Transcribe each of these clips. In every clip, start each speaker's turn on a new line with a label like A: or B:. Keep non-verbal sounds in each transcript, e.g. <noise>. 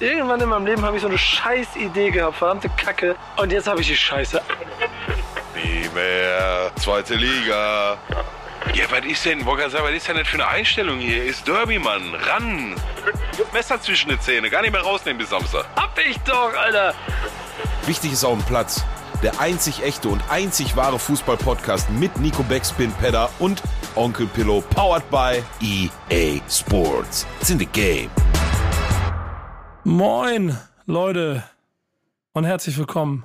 A: Irgendwann in meinem Leben habe ich so eine scheiß Idee gehabt, verdammte Kacke. Und jetzt habe ich die Scheiße.
B: Nie mehr. Zweite Liga. Ja, was ist denn, Wolfgang, was ist denn das für eine Einstellung hier? Ist Derby, Mann. Ran. Messer zwischen den Zähne. Gar nicht mehr rausnehmen bis Samstag.
A: Hab ich doch, Alter.
C: Wichtig ist auf dem Platz. Der einzig echte und einzig wahre Fußball-Podcast mit Nico Backspin, Pedder und Onkel Pillow, powered by EA Sports. It's in the game.
A: Moin, Leute. Und herzlich willkommen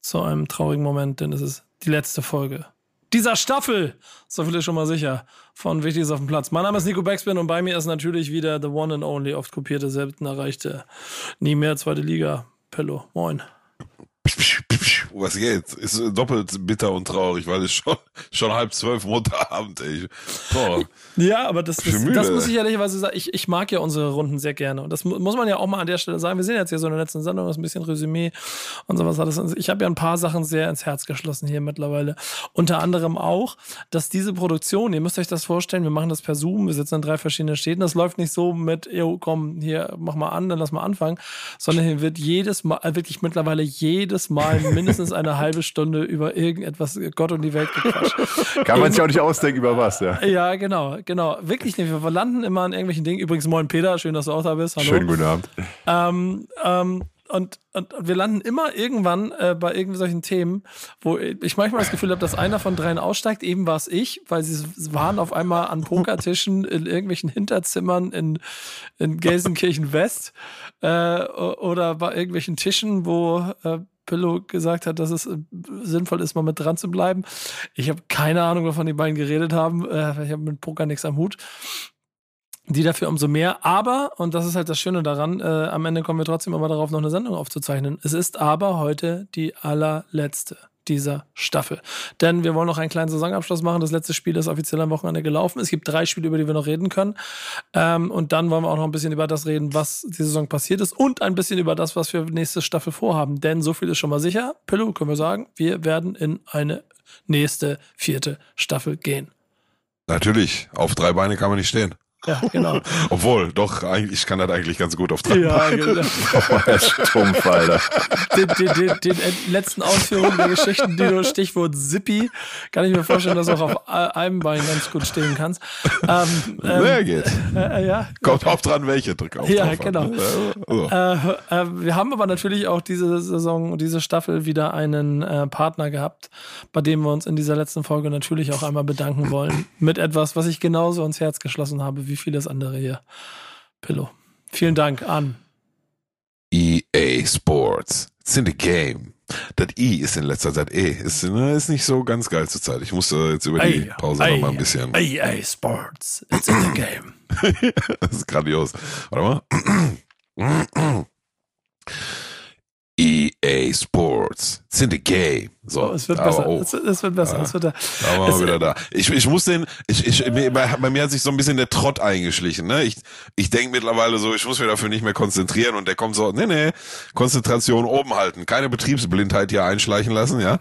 A: zu einem traurigen Moment, denn es ist die letzte Folge dieser Staffel. So viel ist schon mal sicher. Von Wichtiges auf dem Platz. Mein Name ist Nico Backspin und bei mir ist natürlich wieder the one and only, oft kopierte, selten erreichte, nie mehr zweite Liga. Pello. Moin.
B: Was geht? Ist doppelt bitter und traurig, weil es schon, schon halb zwölf Montagabend, ey. Boah.
A: Ja, aber das, das, das muss ich ehrlicherweise sagen. Ich, ich mag ja unsere Runden sehr gerne. Und das muss man ja auch mal an der Stelle sagen. Wir sehen jetzt hier so in der letzten Sendung, das ist ein bisschen Resümee und sowas. Alles. Ich habe ja ein paar Sachen sehr ins Herz geschlossen hier mittlerweile. Unter anderem auch, dass diese Produktion, ihr müsst euch das vorstellen, wir machen das per Zoom, wir sitzen in drei verschiedenen Städten. Das läuft nicht so mit, yo, komm, hier, mach mal an, dann lass mal anfangen, sondern hier wird jedes Mal, wirklich mittlerweile jedes Mal mindestens eine <laughs> halbe Stunde über irgendetwas Gott und die Welt gequatscht.
D: Kann man sich auch nicht ausdenken, über was, ja.
A: Ja, genau genau. Wirklich nicht. Wir landen immer an irgendwelchen Dingen. Übrigens, moin Peter, schön, dass du auch da bist.
D: Hallo. Schönen guten Abend.
A: Ähm, ähm, und, und, und, wir landen immer irgendwann äh, bei irgendwie solchen Themen, wo ich manchmal das Gefühl habe, dass einer von dreien aussteigt. Eben war es ich, weil sie waren auf einmal an Pokertischen in irgendwelchen Hinterzimmern in, in Gelsenkirchen West äh, oder bei irgendwelchen Tischen, wo äh, Pillow gesagt hat, dass es äh, sinnvoll ist, mal mit dran zu bleiben. Ich habe keine Ahnung, wovon die beiden geredet haben. Äh, ich habe mit Poker nichts am Hut. Die dafür umso mehr. Aber, und das ist halt das Schöne daran, äh, am Ende kommen wir trotzdem immer darauf, noch eine Sendung aufzuzeichnen. Es ist aber heute die allerletzte dieser Staffel. Denn wir wollen noch einen kleinen Saisonabschluss machen. Das letzte Spiel ist offiziell am Wochenende gelaufen. Es gibt drei Spiele, über die wir noch reden können. Ähm, und dann wollen wir auch noch ein bisschen über das reden, was die Saison passiert ist und ein bisschen über das, was wir nächste Staffel vorhaben. Denn so viel ist schon mal sicher. Pillow, können wir sagen, wir werden in eine nächste vierte Staffel gehen.
B: Natürlich. Auf drei Beine kann man nicht stehen.
A: Ja, genau. <laughs>
B: Obwohl, doch, ich kann das eigentlich ganz gut auf drei
A: Ja, genau. <laughs>
D: Stumpf, Alter.
A: Den, den, den, den, letzten Ausführungen der Geschichten, die du Stichwort Zippy, kann ich mir vorstellen, dass du auch auf einem Bein ganz gut stehen kannst.
B: Ähm, ähm, geht?
A: Äh, äh, ja.
B: Kommt auch dran, welche Drück auf
A: Ja, genau. Also. Äh, äh, wir haben aber natürlich auch diese Saison, diese Staffel wieder einen äh, Partner gehabt, bei dem wir uns in dieser letzten Folge natürlich auch einmal bedanken wollen. Mit etwas, was ich genauso ans Herz geschlossen habe wie wie vieles andere hier. Pillow. Vielen Dank an
B: EA Sports. It's in the game. Das I ist in letzter Zeit E. Ist, ne, ist nicht so ganz geil zur Zeit. Ich musste jetzt über die Pause noch mal ein bisschen.
A: EA Sports. It's in the game. <laughs>
B: das ist grandios. Warte mal. <clears throat> EA Sports. It's in the game. So,
A: es wird besser. Oh. Es, es, wird besser. Ja, es wird da.
B: Waren wir wieder da. Ich, ich muss den, ich, ich, bei, bei mir hat sich so ein bisschen der Trott eingeschlichen. Ne? Ich, ich denke mittlerweile so, ich muss mich dafür nicht mehr konzentrieren und der kommt so, nee, nee, Konzentration oben halten. Keine Betriebsblindheit hier einschleichen lassen, ja.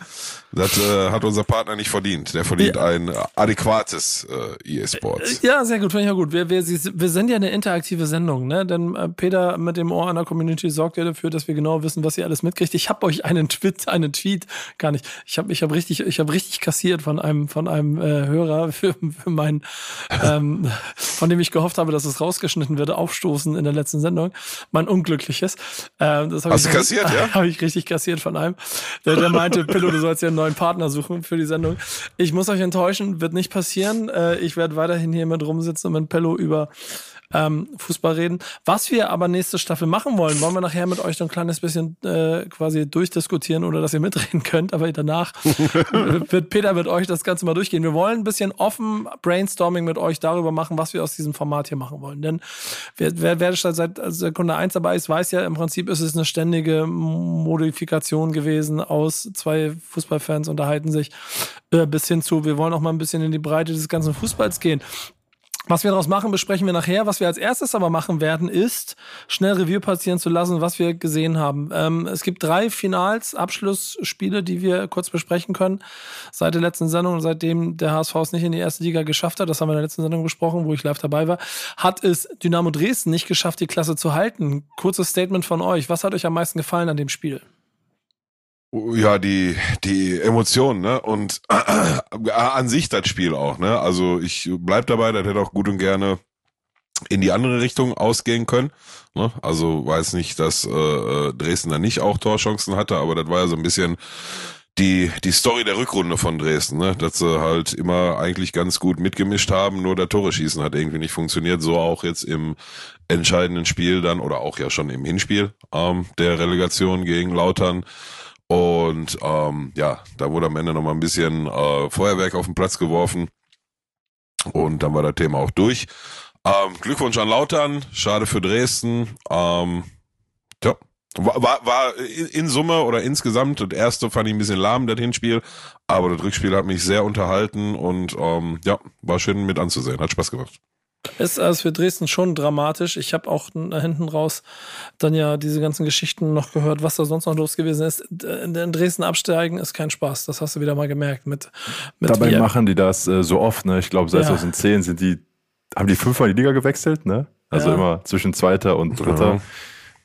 B: Das äh, hat unser Partner nicht verdient. Der verdient ja. ein adäquates äh, EA Sports.
A: Ja, sehr gut, finde ich auch gut. Wir, wir, wir sind ja eine interaktive Sendung, ne? Denn äh, Peter mit dem Ohr einer Community sorgt ja dafür, dass wir genau wissen, was ihr alles mitkriegt. Ich habe euch einen Tweet, einen Tweet, gar nicht. Ich habe ich hab richtig, ich habe richtig kassiert von einem, von einem äh, Hörer <laughs> für, für meinen, ähm, von dem ich gehofft habe, dass es rausgeschnitten wird, aufstoßen in der letzten Sendung. Mein unglückliches.
B: Äh, das Hast ich, du kassiert, ja? <laughs>
A: Habe ich richtig kassiert von einem. Der, der meinte, Pillow, du sollst ja einen neuen Partner suchen für die Sendung. Ich muss euch enttäuschen, wird nicht passieren. Äh, ich werde weiterhin hier mit rumsitzen und mit Pillow über ähm, Fußball reden. Was wir aber nächste Staffel machen wollen, wollen wir nachher mit euch so ein kleines bisschen äh, quasi durchdiskutieren oder dass ihr mitreden <laughs> könnt. Aber danach <laughs> wird Peter mit euch das Ganze mal durchgehen. Wir wollen ein bisschen offen Brainstorming mit euch darüber machen, was wir aus diesem Format hier machen wollen. Denn wer, wer, wer seit Sekunde eins dabei ist, weiß ja, im Prinzip ist es eine ständige Modifikation gewesen aus zwei Fußballfans unterhalten sich äh, bis hin zu, wir wollen auch mal ein bisschen in die Breite des ganzen Fußballs gehen. Was wir daraus machen, besprechen wir nachher. Was wir als erstes aber machen werden, ist schnell Review passieren zu lassen, was wir gesehen haben. Ähm, es gibt drei Finals, Abschlussspiele, die wir kurz besprechen können. Seit der letzten Sendung, seitdem der HSV es nicht in die erste Liga geschafft hat, das haben wir in der letzten Sendung besprochen, wo ich live dabei war, hat es Dynamo Dresden nicht geschafft, die Klasse zu halten. Kurzes Statement von euch. Was hat euch am meisten gefallen an dem Spiel?
B: Ja, die, die Emotionen, ne? Und äh, an sich das Spiel auch, ne? Also ich bleib dabei, das hätte auch gut und gerne in die andere Richtung ausgehen können. Ne? Also weiß nicht, dass äh, Dresden da nicht auch Torchancen hatte, aber das war ja so ein bisschen die, die Story der Rückrunde von Dresden, ne? dass sie halt immer eigentlich ganz gut mitgemischt haben, nur der Tore schießen hat irgendwie nicht funktioniert. So auch jetzt im entscheidenden Spiel dann oder auch ja schon im Hinspiel ähm, der Relegation gegen Lautern und ähm, ja, da wurde am Ende nochmal ein bisschen äh, Feuerwerk auf den Platz geworfen. Und dann war das Thema auch durch. Ähm, Glückwunsch an Lautern, schade für Dresden. Ähm, tja, war, war, war in Summe oder insgesamt, das erste fand ich ein bisschen lahm, das Hinspiel, aber das Rückspiel hat mich sehr unterhalten und ähm, ja, war schön mit anzusehen, hat Spaß gemacht.
A: Ist also für Dresden schon dramatisch. Ich habe auch hinten raus dann ja diese ganzen Geschichten noch gehört, was da sonst noch los gewesen ist. In Dresden absteigen ist kein Spaß. Das hast du wieder mal gemerkt. Mit,
D: mit Dabei wir. machen die das äh, so oft. Ne? Ich glaube, seit ja. 2010 sind die, haben die fünfmal die Liga gewechselt. Ne? Also ja. immer zwischen zweiter und dritter.
A: Ja.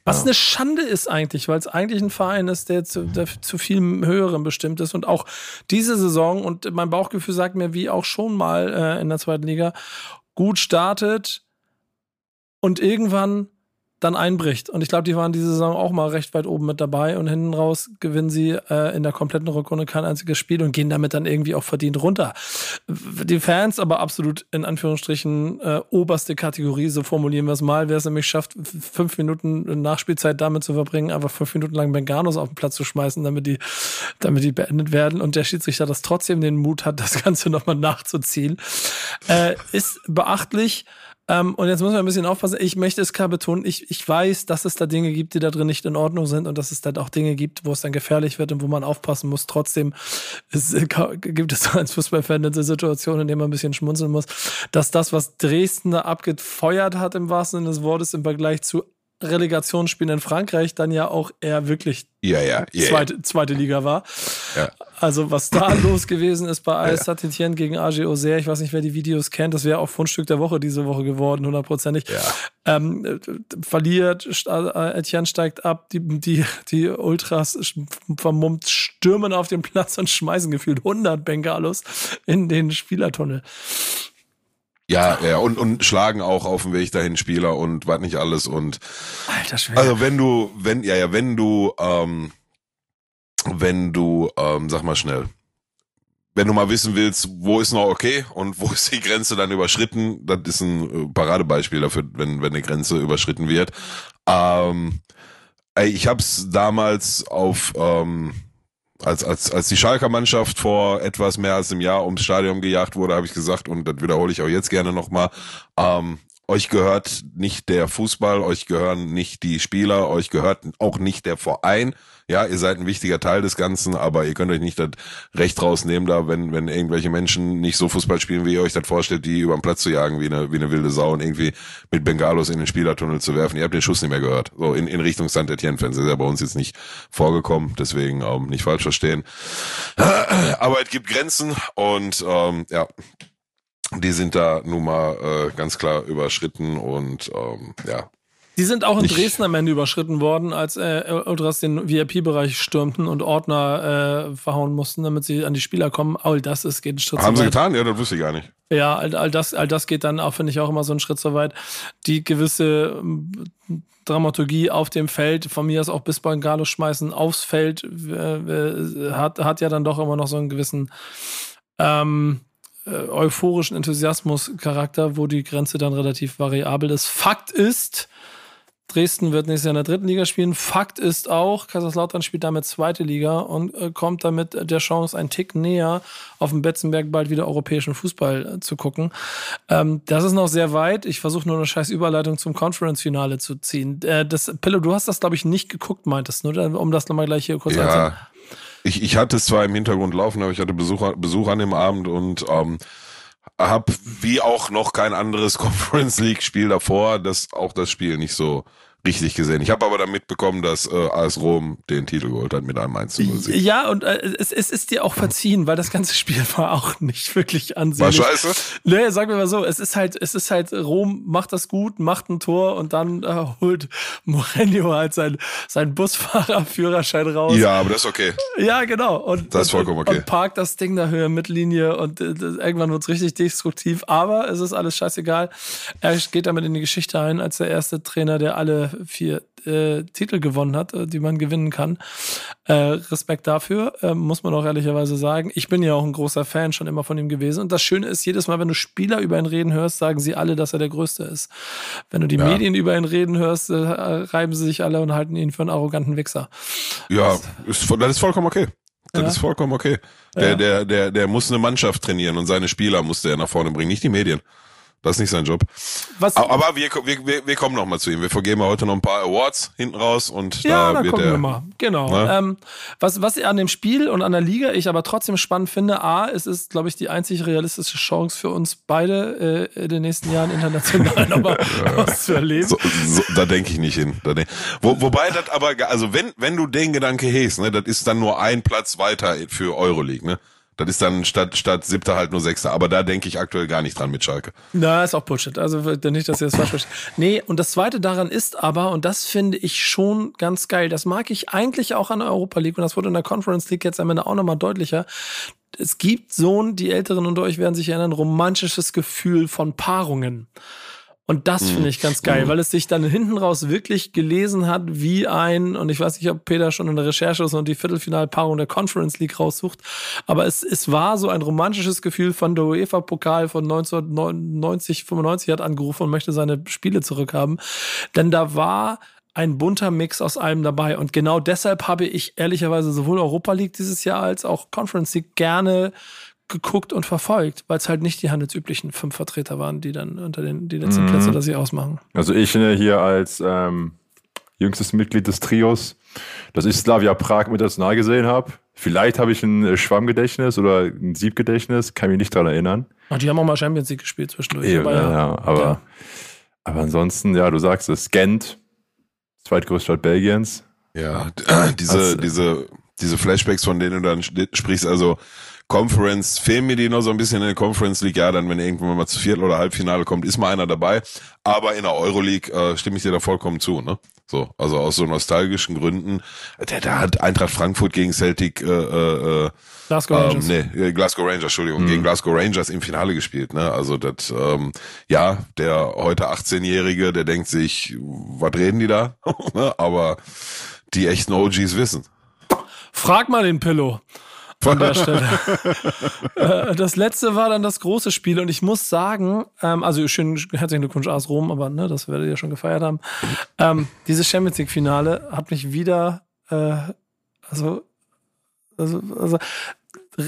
A: Was eine Schande ist eigentlich, weil es eigentlich ein Verein ist, der zu, der zu viel höherem bestimmt ist. Und auch diese Saison, und mein Bauchgefühl sagt mir, wie auch schon mal äh, in der zweiten Liga, gut startet und irgendwann dann einbricht. Und ich glaube, die waren diese Saison auch mal recht weit oben mit dabei und hinten raus gewinnen sie äh, in der kompletten Rückrunde kein einziges Spiel und gehen damit dann irgendwie auch verdient runter. Die Fans aber absolut in Anführungsstrichen äh, oberste Kategorie, so formulieren wir es mal. Wer es nämlich schafft, fünf Minuten Nachspielzeit damit zu verbringen, einfach fünf Minuten lang Benganos auf den Platz zu schmeißen, damit die, damit die beendet werden und der Schiedsrichter das trotzdem den Mut hat, das <laughs> Ganze nochmal nachzuziehen, äh, ist beachtlich. Ähm, und jetzt muss man ein bisschen aufpassen. Ich möchte es klar betonen, ich, ich weiß, dass es da Dinge gibt, die da drin nicht in Ordnung sind und dass es dann auch Dinge gibt, wo es dann gefährlich wird und wo man aufpassen muss. Trotzdem es, äh, gibt es <laughs> als Fußballfan eine Situation, in der man ein bisschen schmunzeln muss, dass das, was Dresden da abgefeuert hat, im wahrsten Sinne des Wortes, im Vergleich zu Relegationsspielen in Frankreich dann ja auch eher wirklich
B: ja, ja,
A: yeah. zweite, zweite Liga war. Ja. Also was da <clears throat> los gewesen ist bei AS ja. Saint-Etienne gegen AG Auxerre, ich weiß nicht, wer die Videos kennt, das wäre auch Fundstück der Woche diese Woche geworden, hundertprozentig. Ja. Ähm, verliert, Etienne steigt ab, die, die, die Ultras vermummt stürmen auf den Platz und schmeißen gefühlt 100 Bengalos in den Spielertunnel.
B: Ja, ja, und, und schlagen auch auf dem Weg dahin Spieler und was nicht alles und
A: Alter Schwede.
B: Also wenn du, wenn, ja, ja, wenn du, ähm, wenn du, ähm, sag mal schnell, wenn du mal wissen willst, wo ist noch okay und wo <laughs> ist die Grenze dann überschritten, das ist ein äh, Paradebeispiel dafür, wenn, wenn eine Grenze überschritten wird. Ähm, ey, ich hab's damals auf, ähm, als, als, als die Schalker Mannschaft vor etwas mehr als einem Jahr ums Stadion gejagt wurde, habe ich gesagt, und das wiederhole ich auch jetzt gerne nochmal, ähm, euch gehört nicht der Fußball, euch gehören nicht die Spieler, euch gehört auch nicht der Verein. Ja, ihr seid ein wichtiger Teil des Ganzen, aber ihr könnt euch nicht das Recht rausnehmen, da, wenn, wenn irgendwelche Menschen nicht so Fußball spielen, wie ihr euch das vorstellt, die über den Platz zu jagen, wie eine, wie eine wilde Sau und irgendwie mit Bengalos in den Spielertunnel zu werfen. Ihr habt den Schuss nicht mehr gehört. So, in, in Richtung St. Etienne-Fans. ist ja bei uns jetzt nicht vorgekommen, deswegen ähm, nicht falsch verstehen. Aber es gibt Grenzen und ähm, ja, die sind da nun mal äh, ganz klar überschritten und ähm, ja.
A: Die sind auch in Dresden am Ende überschritten worden, als äh, Ultras den VIP-Bereich stürmten und Ordner äh, verhauen mussten, damit sie an die Spieler kommen. All das ist, geht einen
B: Schritt Haben zu weit. Haben sie getan? Ja, das wusste ich gar nicht.
A: Ja, all, all, das, all das geht dann auch, finde ich, auch immer so einen Schritt so weit. Die gewisse ähm, Dramaturgie auf dem Feld, von mir aus auch bis Bengalo schmeißen, aufs Feld, äh, hat, hat ja dann doch immer noch so einen gewissen ähm, äh, euphorischen Enthusiasmus-Charakter, wo die Grenze dann relativ variabel ist. Fakt ist, Dresden wird nächstes Jahr in der dritten Liga spielen. Fakt ist auch, Kaiserslautern spielt damit zweite Liga und äh, kommt damit der Chance einen Tick näher, auf dem Betzenberg bald wieder europäischen Fußball äh, zu gucken. Ähm, das ist noch sehr weit. Ich versuche nur eine scheiß Überleitung zum Conference-Finale zu ziehen. Äh, das, Pillow, du hast das, glaube ich, nicht geguckt, meintest, nur um das nochmal gleich hier kurz
B: ja. anzunehmen. Ich, ich hatte es zwar im Hintergrund laufen, aber ich hatte Besuch, Besuch an dem Abend und ähm, hab wie auch noch kein anderes <laughs> Conference League Spiel davor, das auch das Spiel nicht so richtig gesehen. Ich habe aber dann mitbekommen, dass äh, AS Rom den Titel geholt hat mit einem 1 zu 0
A: Ja, und äh, es, es ist dir auch verziehen, weil das ganze Spiel war auch nicht wirklich ansehnlich.
B: War scheiße?
A: Nee, sagen wir mal so, es ist halt, es ist halt, Rom macht das gut, macht ein Tor und dann äh, holt Mourinho halt sein, sein Busfahrerführerschein raus.
B: Ja, aber das ist okay.
A: Ja, genau. Und,
B: das ist vollkommen okay.
A: Und parkt das Ding da Höhe Mittellinie und äh, irgendwann wird's richtig destruktiv, aber es ist alles scheißegal. Er geht damit in die Geschichte ein als der erste Trainer, der alle vier äh, Titel gewonnen hat, äh, die man gewinnen kann. Äh, Respekt dafür, äh, muss man auch ehrlicherweise sagen. Ich bin ja auch ein großer Fan schon immer von ihm gewesen. Und das Schöne ist, jedes Mal, wenn du Spieler über ihn reden hörst, sagen sie alle, dass er der Größte ist. Wenn du die ja. Medien über ihn reden hörst, äh, reiben sie sich alle und halten ihn für einen arroganten Wichser.
B: Ja, ist, das ist vollkommen okay. Das ja. ist vollkommen okay. Der, ja. der, der, der muss eine Mannschaft trainieren und seine Spieler muss der nach vorne bringen, nicht die Medien. Das ist nicht sein Job. Was? Aber wir, wir, wir kommen noch mal zu ihm. Wir vergeben heute noch ein paar Awards hinten raus und
A: ja,
B: da,
A: da
B: wird
A: kommen
B: er.
A: Wir mal. Genau. Ne? Ähm, was, was an dem Spiel und an der Liga ich aber trotzdem spannend finde, A, es ist, glaube ich, die einzig realistische Chance für uns beide äh, in den nächsten Jahren international <laughs> nochmal was zu erleben. So,
B: so, da denke ich nicht hin. Da denk, wo, wobei das aber, also wenn, wenn du den Gedanke hegst, ne, das ist dann nur ein Platz weiter für Euroleague, ne? Das ist dann statt, statt siebter halt nur sechster. Aber da denke ich aktuell gar nicht dran mit Schalke.
A: Na, ist auch Bullshit. Also nicht, dass ihr das falsch versteht. Nee, und das zweite daran ist aber, und das finde ich schon ganz geil, das mag ich eigentlich auch an der Europa League und das wurde in der Conference League jetzt am Ende auch nochmal deutlicher. Es gibt so ein, die Älteren unter euch werden sich erinnern, romantisches Gefühl von Paarungen. Und das finde ich ganz geil, mhm. weil es sich dann hinten raus wirklich gelesen hat, wie ein, und ich weiß nicht, ob Peter schon in der Recherche ist und die Viertelfinalpaarung der Conference League raussucht, aber es, es war so ein romantisches Gefühl von der UEFA-Pokal von 1990, 95 hat angerufen und möchte seine Spiele zurückhaben. Denn da war ein bunter Mix aus allem dabei. Und genau deshalb habe ich ehrlicherweise sowohl Europa League dieses Jahr als auch Conference League gerne geguckt und verfolgt, weil es halt nicht die handelsüblichen fünf Vertreter waren, die dann unter den die letzten mhm. Plätze das sie ausmachen.
D: Also ich hier als ähm, jüngstes Mitglied des Trios, dass ich Slavia Prag mit international gesehen habe. Vielleicht habe ich ein äh, Schwammgedächtnis oder ein Siebgedächtnis, kann mich nicht daran erinnern.
A: Ach, die haben auch mal Champions League gespielt zwischendurch.
D: Eben, aber, ja, ja, aber, ja. aber ansonsten, ja, du sagst es, Gent, zweitgrößte Stadt Belgiens.
B: Ja, <clears throat> diese, diese, diese Flashbacks, von denen du dann sprichst, also Conference, fehlen mir die noch so ein bisschen in der Conference League. Ja, dann, wenn irgendwann mal zu Viertel- oder Halbfinale kommt, ist mal einer dabei. Aber in der Euroleague äh, stimme ich dir da vollkommen zu, ne? So, also aus so nostalgischen Gründen. Der, da hat Eintracht Frankfurt gegen Celtic, äh, äh,
A: Glasgow ähm, Rangers.
B: Nee, äh, Glasgow Rangers, Entschuldigung, mhm. gegen Glasgow Rangers im Finale gespielt, ne? Also das, ähm, ja, der heute 18-Jährige, der denkt sich, was reden die da? <laughs> Aber die echten OGs wissen.
A: Frag mal den Pillow an der <laughs> Stelle. Äh, das letzte war dann das große Spiel und ich muss sagen, ähm, also schön, herzlichen Glückwunsch AS Rom, aber ne, das werdet ihr ja schon gefeiert haben. Ähm, dieses Champions League Finale hat mich wieder, äh, also, also, also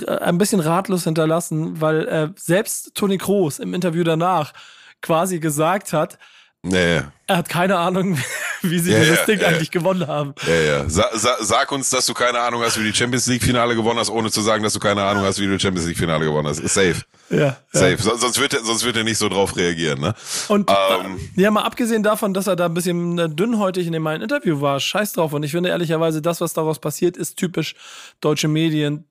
A: ein bisschen ratlos hinterlassen, weil äh, selbst Toni Kroos im Interview danach quasi gesagt hat,
B: Nee.
A: Er hat keine Ahnung, <laughs> wie sie ja, dieses ja, Ding ja, eigentlich gewonnen haben.
B: Ja, ja. Sa sa sag uns, dass du keine Ahnung hast, wie du die Champions League Finale gewonnen hast, ohne zu sagen, dass du keine Ahnung hast, wie du die Champions League Finale gewonnen hast. Safe.
A: Ja.
B: Safe. So, sonst wird er, sonst wird er nicht so drauf reagieren, ne?
A: Und ähm, ja, mal abgesehen davon, dass er da ein bisschen äh, dünnhäutig in dem einen Interview war, scheiß drauf. Und ich finde ehrlicherweise, das, was daraus passiert, ist typisch deutsche Medien.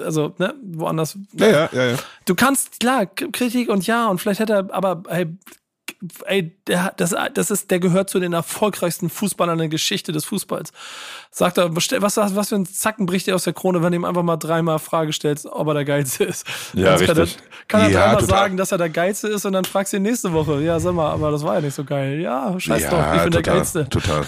A: Also, ne, woanders.
B: Ja, ja, ja, ja.
A: Du kannst, klar, Kritik und ja, und vielleicht hätte er, aber hey, ey, der, das, das ist, der gehört zu den erfolgreichsten Fußballern in der Geschichte des Fußballs. Sagt er, was, was für ein Zacken bricht dir aus der Krone, wenn du ihm einfach mal dreimal Frage stellst, ob er der Geilste ist.
D: Ja, richtig.
A: Kann er, kann er ja, dreimal total. sagen, dass er der Geilste ist und dann fragst du ihn nächste Woche. Ja, sag mal, aber das war ja nicht so geil. Ja, scheiß ja, drauf, ich bin total, der Geilste.
B: Total.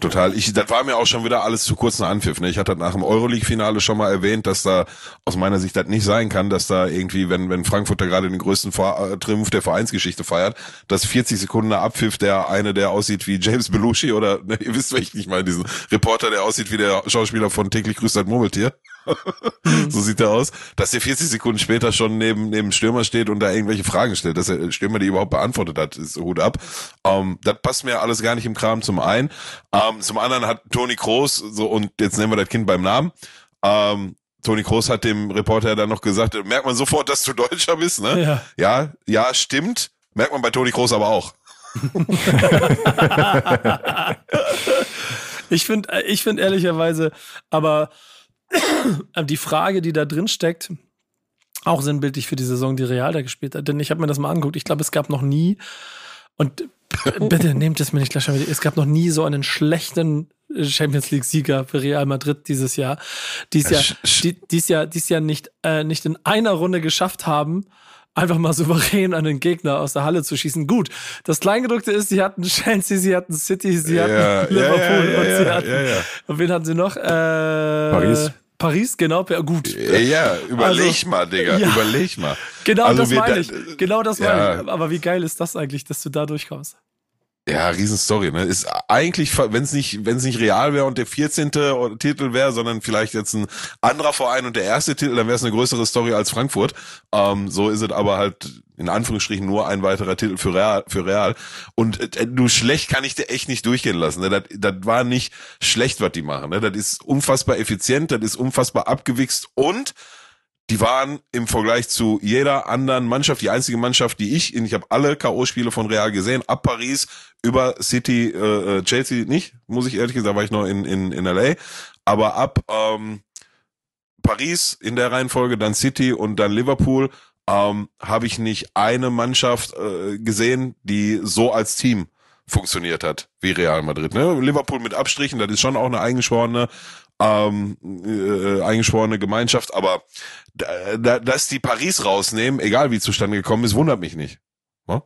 B: Total. Ich, das war mir auch schon wieder alles zu kurz nach Anpfiff. Ne? Ich hatte nach dem Euroleague-Finale schon mal erwähnt, dass da aus meiner Sicht das nicht sein kann, dass da irgendwie, wenn, wenn Frankfurt da gerade den größten Vor äh, Triumph der Vereinsgeschichte feiert, dass 40 Sekunden Abpfiff der eine, der aussieht wie James Belushi oder, ne, ihr wisst, welchen ich meine, diesen Reporter, der aussieht wie der Schauspieler von täglich grüßt ein Murmeltier. <laughs> so sieht er aus, dass der 40 Sekunden später schon neben neben Stürmer steht und da irgendwelche Fragen stellt, dass er Stürmer die überhaupt beantwortet hat, ist Hut ab. Ähm, das passt mir alles gar nicht im Kram zum einen. Ähm, zum anderen hat Toni Kroos so und jetzt nennen wir das Kind beim Namen. Ähm, Toni Kroos hat dem Reporter dann noch gesagt, merkt man sofort, dass du Deutscher bist, ne?
A: Ja.
B: Ja, ja, stimmt. Merkt man bei Toni Kroos aber auch. <laughs>
A: Ich finde, ich finde ehrlicherweise, aber die Frage, die da drin steckt, auch sinnbildlich für die Saison, die Real da gespielt hat. Denn ich habe mir das mal angeguckt. Ich glaube, es gab noch nie, und <laughs> bitte nehmt es mir nicht gleich schon wieder, es gab noch nie so einen schlechten Champions League-Sieger für Real Madrid dieses Jahr, die es ja,
B: Sch- sch-
A: die, dies Jahr, dies Jahr nicht, äh, nicht in einer Runde geschafft haben, einfach mal souverän an den Gegner aus der Halle zu schießen. Gut, das Kleingedruckte ist, sie hatten Chelsea, sie hatten City, sie
B: Ja,
A: hatten
B: ja,
A: Liverpool
B: ja,
A: und sie
B: ja,
A: hatten,
B: ja, ja.
A: und wen hatten sie noch? Äh,
D: Paris.
A: Paris, genau, gut.
B: Ja, überleg
A: Also,
B: mal, Digga,
A: ja.
B: überleg mal.
A: Genau
B: Also
A: das meine ich. Genau das
B: ja.
A: meine ich. Aber wie geil ist das eigentlich, dass du da durchkommst?
B: Ja, Riesenstory, ne? Ist eigentlich, wenn es nicht, wenn es nicht real wäre und der 14. Titel wäre, sondern vielleicht jetzt ein anderer Verein und der erste Titel, dann wäre es eine größere Story als Frankfurt. Ähm, so ist es aber halt in Anführungsstrichen nur ein weiterer Titel für Real. Für Real. Und äh, du schlecht kann ich dir echt nicht durchgehen lassen. Ne? Das, das war nicht schlecht, was die machen. Ne? Das ist unfassbar effizient, das ist unfassbar abgewichst und die waren im Vergleich zu jeder anderen Mannschaft, die einzige Mannschaft, die ich, ich habe alle K.O.-Spiele von Real gesehen, ab Paris über City, äh, äh, Chelsea nicht, muss ich ehrlich gesagt, war ich noch in, in, in L.A., aber ab ähm, Paris in der Reihenfolge, dann City und dann Liverpool, ähm, habe ich nicht eine Mannschaft äh, gesehen, die so als Team funktioniert hat wie Real Madrid. Ne? Liverpool mit Abstrichen, das ist schon auch eine eingeschworene ähm, äh, eingeschworene Gemeinschaft, aber da, da, dass die Paris rausnehmen, egal wie zustande gekommen ist, wundert mich nicht. Ne?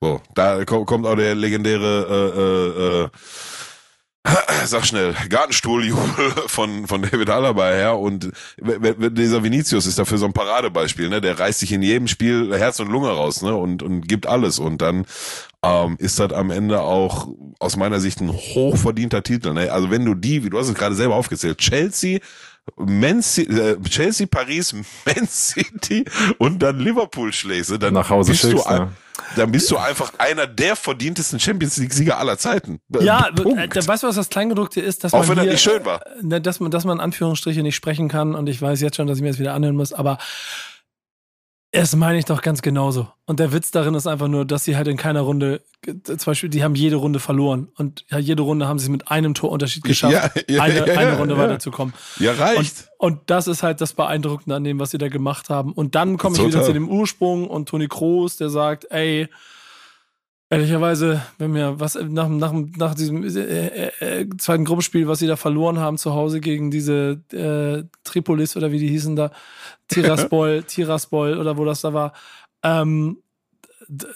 B: So, da ko- kommt auch der legendäre äh, äh, äh, Sag schnell, Gartenstuhljubel von, von David Alaba her und dieser Vinicius ist dafür so ein Paradebeispiel, ne? Der reißt sich in jedem Spiel Herz und Lunge raus, ne? Und, und gibt alles. Und dann ähm, ist das am Ende auch aus meiner Sicht ein hochverdienter Titel. Ne? Also wenn du die, wie du hast es gerade selber aufgezählt, Chelsea, Man City, äh, Chelsea, Paris, Man City und dann Liverpool schlägst, ne? dann
D: Nach Hause
B: bist du
D: schickst, ja.
B: dann bist du einfach einer der verdientesten Champions League Sieger aller Zeiten.
A: Ja,
B: Punkt.
A: äh, weißt du, was das Kleingedruckte ist? Dass
B: Auch
A: man
B: wenn er
A: hier,
B: nicht schön war.
A: äh, ne, dass man, dass man in Anführungsstriche nicht sprechen kann und ich weiß jetzt schon, dass ich mir das wieder anhören muss, aber es meine ich doch ganz genauso. Und der Witz darin ist einfach nur, dass sie halt in keiner Runde, äh, zum Beispiel, die haben jede Runde verloren und ja, jede Runde haben sie es mit einem Torunterschied geschafft,
B: Ja, ja,
A: eine,
B: ja,
A: eine Runde
B: ja.
A: weiterzukommen.
B: Ja,
A: Und,
B: reicht.
A: und das ist halt das Beeindruckende an dem, was sie da gemacht haben. Und dann komme ich wieder
B: Total.
A: zu dem Ursprung und Toni Kroos, der sagt, ey, ehrlicherweise, wenn mir was nach, nach, nach diesem äh, äh, zweiten Gruppenspiel, was sie da verloren haben zu Hause gegen diese äh, Tripolis oder wie die hießen da, Tiraspol, <laughs> Tiraspol oder wo das da war, ähm,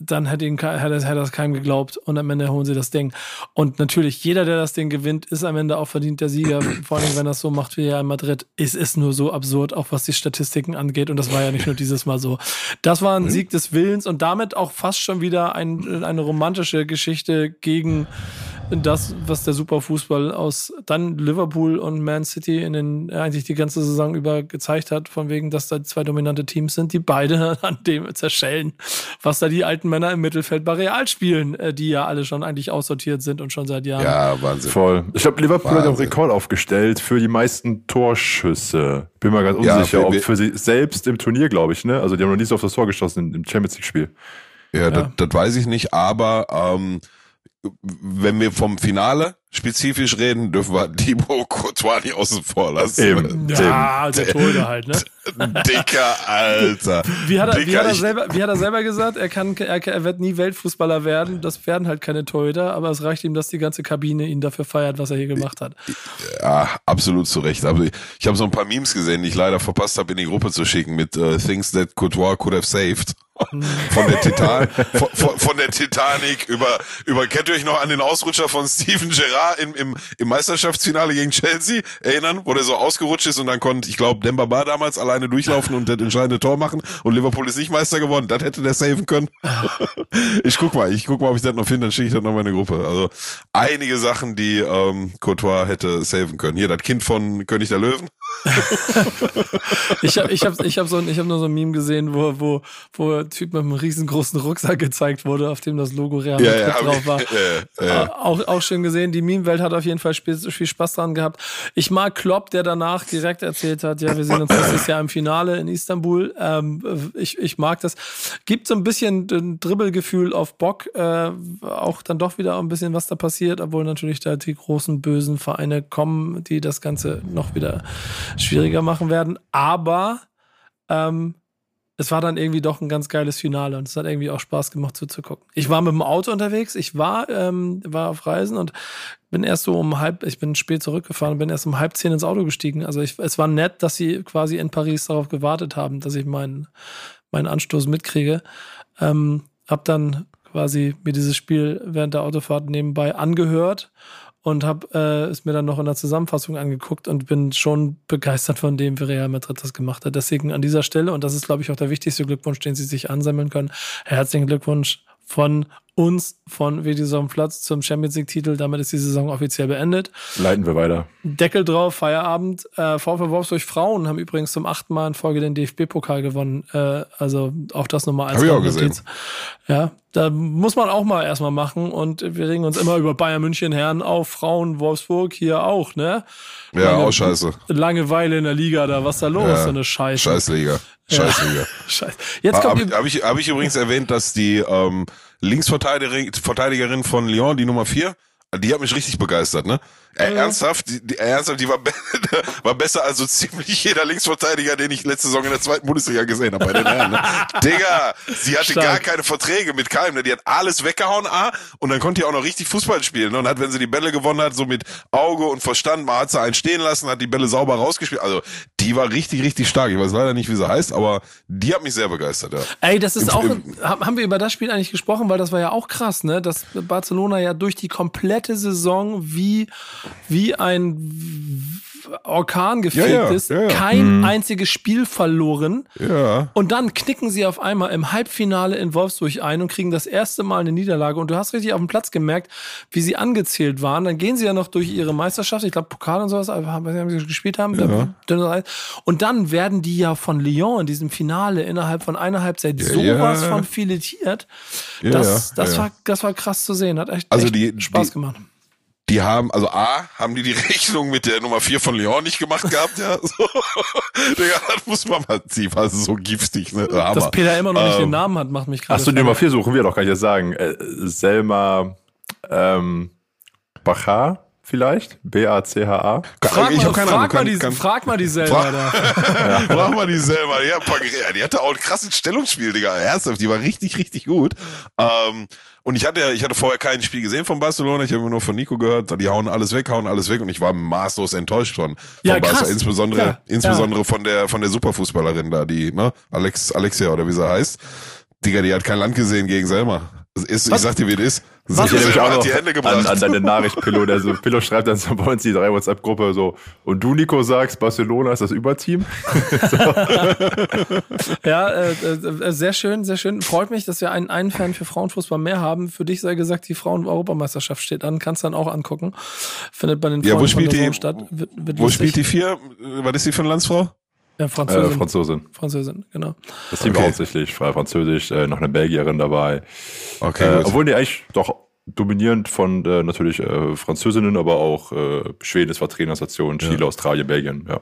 A: dann hätte, ihn, hätte, hätte das keinem geglaubt und am Ende holen sie das Ding. Und natürlich, jeder, der das Ding gewinnt, ist am Ende auch verdient der Sieger. <clears throat> Vor allem, wenn das so macht wie Real Madrid. Es ist nur so absurd, auch was die Statistiken angeht. Und das war ja nicht nur dieses Mal so. Das war ein Sieg des Willens und damit auch fast schon wieder ein, eine romantische Geschichte gegen das, was der Superfußball aus dann Liverpool und Man City in den eigentlich die ganze Saison über gezeigt hat, von wegen, dass da zwei dominante Teams sind, die beide <laughs> an dem zerschellen, was da die alten Männer im Mittelfeld bei Real spielen, äh, die ja alle schon eigentlich aussortiert sind und schon seit Jahren.
B: Ja, Wahnsinn.
D: Voll. Ich glaube, Liverpool hat auch
B: Wahnsinn.
D: Rekord aufgestellt für die meisten Torschüsse. Bin mal ganz
B: Ja,
D: unsicher,
B: wir-
D: ob für sie selbst im Turnier, glaube ich, ne? Also die haben noch nie so auf das Tor geschossen im- Champions League-Spiel.
B: Ja, Das, das weiß ich nicht, aber ähm, wenn wir vom Finale spezifisch reden, dürfen wir Thibaut Courtois nicht außen vor lassen.
D: Eben.
A: Ja, der Torhüter halt, ne?
B: Dicker Alter.
A: Wie hat, er, wie,
B: Dicker,
A: hat er selber, wie hat er selber gesagt? Er, kann, er, er wird nie Weltfußballer werden. Das werden halt keine Torhüter, aber es reicht ihm, dass die ganze Kabine ihn dafür feiert, was er hier gemacht hat.
B: Ja, absolut zu Recht. Aber ich, ich habe so ein paar Memes gesehen, die ich leider verpasst habe, in die Gruppe zu schicken mit äh, Things that Courtois could have saved. <laughs> Von der Titan, von, von, von der Titanic über, über, kennt ihr euch noch an den Ausrutscher von Steven Gerrard im, im, im Meisterschaftsfinale gegen Chelsea erinnern, wo der so ausgerutscht ist und dann konnte, ich glaube, Demba Ba damals alleine durchlaufen und das entscheidende Tor machen und Liverpool ist nicht Meister geworden. Das hätte der saven können. <laughs> ich guck mal, ich guck mal, ob ich das noch finde, dann schicke ich das noch in eine Gruppe. Also einige Sachen, die ähm, Courtois hätte saven können. Hier, das Kind von König der Löwen.
A: Ich habe ich hab, ich hab so, ich hab nur so ein Meme gesehen, wo, wo, wo ein Typ mit einem riesengroßen Rucksack gezeigt wurde, auf dem das Logo Real Madrid
B: Ja, <laughs> ja,
A: drauf war.
B: Äh,
A: Auch, auch schön gesehen. Die Meme-Welt hat auf jeden Fall viel, viel Spaß dran gehabt. Ich mag Klopp, der danach direkt erzählt hat, ja, wir sehen uns nächstes Jahr im Finale in Istanbul. Ähm, ich, ich mag das. Gibt so ein bisschen ein Dribbelgefühl auf Bock. Äh, auch dann doch wieder ein bisschen, was da passiert, obwohl natürlich da die großen bösen Vereine kommen, die das Ganze noch wieder schwieriger machen werden. Aber ähm, es war dann irgendwie doch ein ganz geiles Finale und es hat irgendwie auch Spaß gemacht zuzugucken. Ich war mit dem Auto unterwegs, ich war, ähm, war auf Reisen und bin erst so um halb, ich bin spät zurückgefahren und bin erst um halb zehn ins Auto gestiegen. Also ich, es war nett, dass sie quasi in Paris darauf gewartet haben, dass ich meinen, meinen Anstoß mitkriege. Ähm, hab dann quasi mir dieses Spiel während der Autofahrt nebenbei angehört und habe äh, es mir dann noch in der Zusammenfassung angeguckt und bin schon begeistert von dem, wie Real Madrid das gemacht hat. Deswegen an dieser Stelle, und das ist, glaube ich, auch der wichtigste Glückwunsch, den Sie sich ansammeln können, herzlichen Glückwunsch von uns, von Platz zum Champions League-Titel. Damit ist die Saison offiziell beendet.
D: Leiten wir weiter.
A: Deckel drauf, Feierabend. Äh, VfL Wolfsburg Frauen haben übrigens zum achten Mal in Folge den DFB-Pokal gewonnen. Äh, also auch das nochmal als
B: Hab ich auch
A: Randnotiz. Ja, da muss man auch mal erstmal machen und wir regen uns immer über Bayern München Herren auf, Frauen Wolfsburg hier auch, ne?
B: Ja,
A: Lange-
B: auch scheiße.
A: Langeweile in der Liga da, was da los?
B: Ja,
A: so eine Scheiße.
B: Scheißliga. Scheißliga. <laughs>
A: Scheiße. Jetzt kommt
B: Habe hab ich, hab ich übrigens erwähnt, dass die ähm, Linksverteidigerin Verteidigerin von Lyon, die Nummer 4, die hat mich richtig begeistert, ne? Äh, ernsthaft, die, die, ernsthaft, die war, be <laughs> war besser als so ziemlich jeder Linksverteidiger, den ich letzte Saison in der zweiten Bundesliga gesehen habe bei den Herren. Ne? <laughs> Digga, sie hatte
A: Stark.
B: gar keine Verträge mit keinem. Ne? Die hat alles weggehauen, A, und dann konnte die auch noch richtig Fußball spielen. Ne? Und hat, wenn sie die Bälle gewonnen hat, so mit Auge und Verstand, mal hat sie einen stehen lassen, hat die Bälle sauber rausgespielt. Also, die war richtig, richtig stark. Ich weiß leider nicht, wie sie heißt, aber die hat mich sehr begeistert, ja.
A: Ey, das ist
B: Im-
A: auch,
B: im-
A: haben wir über das Spiel eigentlich gesprochen, weil das war ja auch krass, ne? Dass Barcelona ja durch die komplette Saison wie, wie ein Orkan gefegt
B: Ja, ja,
A: ist,
B: ja, ja.
A: kein einziges Spiel verloren.
B: Ja.
A: Und dann knicken sie auf einmal im Halbfinale in Wolfsburg ein und kriegen das erste Mal eine Niederlage. Und du hast richtig auf dem Platz gemerkt, wie sie angezählt waren. Dann gehen sie ja noch durch ihre Meisterschaft, ich glaube Pokal und sowas, haben, haben sie gespielt haben. Und dann werden die ja von Lyon in diesem Finale innerhalb von einer Halbzeit
B: Ja,
A: sowas
B: ja.
A: von filetiert.
B: Ja,
A: das das,
B: ja,
A: War, das war krass zu sehen. Hat echt,
B: Also
A: echt
B: die-
A: Spaß
B: die-
A: gemacht.
B: Die haben, also A, haben die die <laughs> Rechnung mit der Nummer 4 von Lyon nicht gemacht gehabt, ja. So. <laughs> Digga, das muss man mal ziehen, also so giftig, ne? Hammer.
A: Dass Peter immer noch nicht
B: Ähm,
A: den Namen hat, macht mich gerade.
D: Achso, die. Nummer 4 suchen wir doch, kann ich jetzt sagen. Äh, Selma ähm, Bachar vielleicht? B-A-C-H-A.
A: Frag,
B: ich
A: mal, frag,
B: Ahnung.
A: mal
B: Kann,
A: die,
B: kann,
A: frag mal die selber
B: Frag-
A: da. <laughs>
B: Frag mal die selber. Ja, paar, ja, die hatte auch ein krasses Stellungsspiel, Digga. Ernsthaft, die war richtig, richtig gut. Ähm, und ich hatte, ich hatte vorher kein Spiel gesehen von Barcelona. Ich habe immer nur von Nico gehört. Die hauen alles weg, hauen alles weg. Und ich war maßlos enttäuscht von, von
A: Ja,
B: Barca.
A: krass.
B: Insbesondere,
A: Ja,
B: insbesondere von der, von der Superfußballerin da, die, ne? Alex, Alexia oder wie sie heißt. Digga, die hat kein Land gesehen gegen Selma. Ist, ich sag dir, wie das ist.
A: Was?
D: Ich
B: Selma
D: auch
B: die Hände gebracht.
D: an, an deine Nachricht, Pillow. Der so, Pillow schreibt dann so bei uns die drei WhatsApp-Gruppe so, und du, Nico, sagst, Barcelona ist das Überteam? <laughs> <laughs>
A: Ja, äh, äh, sehr schön, sehr schön. Freut mich, dass wir einen, einen Fan für Frauenfußball mehr haben. Für dich sei gesagt, die Frauen-Europameisterschaft steht an. Kannst dann auch angucken. Findet bei den
B: Ja, wo
A: Frauen
B: spielt
A: von der
B: die-
A: statt. Wird, wird
B: Wo
A: lustig.
B: spielt die vier? Was ist die für eine Landsfrau?
A: Ja,
D: Äh,
A: Französin.
D: Franzosin.
A: Französin, genau.
D: Das Team
B: Okay.
D: war hauptsächlich frei Französisch, äh, noch eine Belgierin dabei.
B: Okay,
D: Äh, obwohl die eigentlich doch dominierend von äh, natürlich äh, Französinnen, aber auch äh, Schweden ist Trainerstation, Chile, Australien, Belgien, ja.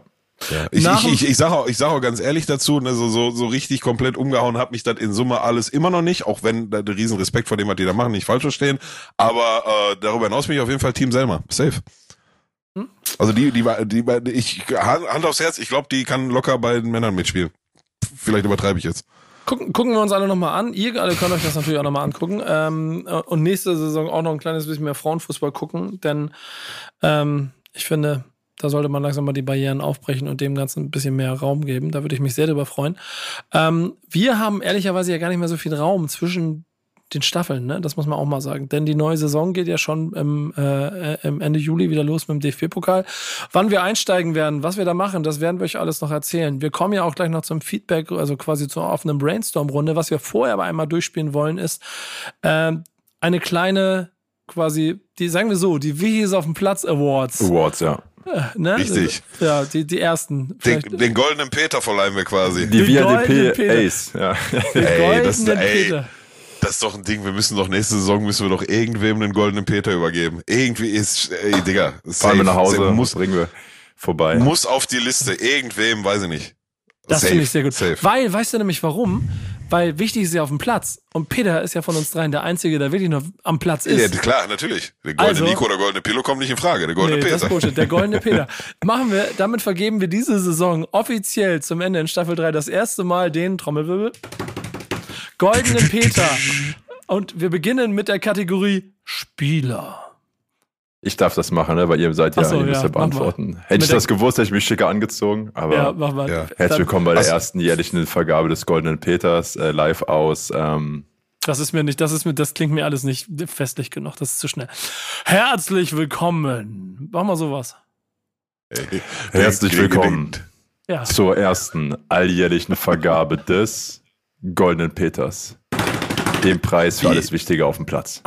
B: Ich,
A: Nach
B: ich,
A: dem-
B: ich, ich sage auch, ich sag auch ganz ehrlich dazu, ne, so, so, so richtig komplett umgehauen hat mich das in Summe alles immer noch nicht, auch wenn da der riesen Respekt vor dem, was die da machen, nicht falsch verstehen. Aber äh, darüber hinaus bin ich auf jeden Fall Team Selma. Safe.
A: Hm?
B: Also die, die war, die, war- ich Hand aufs Herz, ich glaube, die kann locker bei den Männern mitspielen. Vielleicht übertreibe ich jetzt.
A: Gucken, gucken wir uns alle nochmal an. Ihr alle könnt euch das natürlich auch nochmal angucken. Ähm, und nächste Saison auch noch ein kleines bisschen mehr Frauenfußball gucken, denn ähm, ich finde, da sollte man langsam mal die Barrieren aufbrechen und dem Ganzen ein bisschen mehr Raum geben. Da würde ich mich sehr drüber freuen. Ähm, wir haben ehrlicherweise ja gar nicht mehr so viel Raum zwischen den Staffeln, ne? Das muss man auch mal sagen. Denn die neue Saison geht ja schon im, äh, im Ende Juli wieder los mit dem DFB-Pokal. Wann wir einsteigen werden, was wir da machen, das werden wir euch alles noch erzählen. Wir kommen ja auch gleich noch zum Feedback, also quasi zur offenen Brainstorm-Runde. Was wir vorher aber einmal durchspielen wollen, ist ähm, eine kleine, quasi, die sagen wir so, die Wie ist auf dem Platz Awards.
D: Awards, ja.
A: Ne?
B: Richtig.
A: Ja, die, die ersten.
B: Den, den goldenen Peter verleihen wir quasi.
D: Die
A: Die Peter.
D: Ace. Ja.
A: die
B: Ey, das-
A: goldenen
B: ey.
A: Peter.
B: Das ist doch ein Ding. Wir müssen doch nächste Saison müssen wir doch irgendwem den goldenen Peter übergeben. Irgendwie ist, ey, Digga,
D: Fahren wir nach Hause,
B: safe, muss,
D: bringen wir vorbei.
B: muss auf die Liste. Irgendwem, weiß ich nicht.
A: Das finde ich sehr gut.
B: Safe.
A: Weil, weißt du nämlich warum? Weil wichtig ist ja auf dem Platz. Und Peter ist ja von uns dreien der Einzige, der wirklich noch am Platz
B: Ja,
A: ist.
B: klar, natürlich. Der goldene
A: Also-
B: Nico oder goldene Pillow kommt nicht in Frage. Der goldene
A: Nee, das ist
B: Peter.
A: Bullshit. Der goldene <laughs> Peter. Machen wir, damit vergeben wir diese Saison offiziell zum Ende in Staffel 3 das erste Mal den Trommelwirbel. Goldenen Peter. Und wir beginnen mit der Kategorie Spieler.
D: Ich darf das machen, ne? weil ihr seid ja,
A: so,
D: ihr müsst
A: ja,
D: ja beantworten. Hätte
A: Mit
D: ich das gewusst, hätte ich mich schicker angezogen. Aber
A: Ja, mach mal.
B: Ja.
D: herzlich willkommen bei der ersten jährlichen Vergabe des Goldenen Peters äh, live aus. Ähm,
A: Das ist mir nicht, das ist mir, das klingt mir alles nicht festlich genug. Das ist zu schnell. Herzlich willkommen. Mach mal sowas.
D: Herzlich willkommen.
A: Ja.
D: zur ersten alljährlichen Vergabe des Goldenen Peters. Dem Preis für
B: Wie?
D: alles Wichtige auf dem Platz.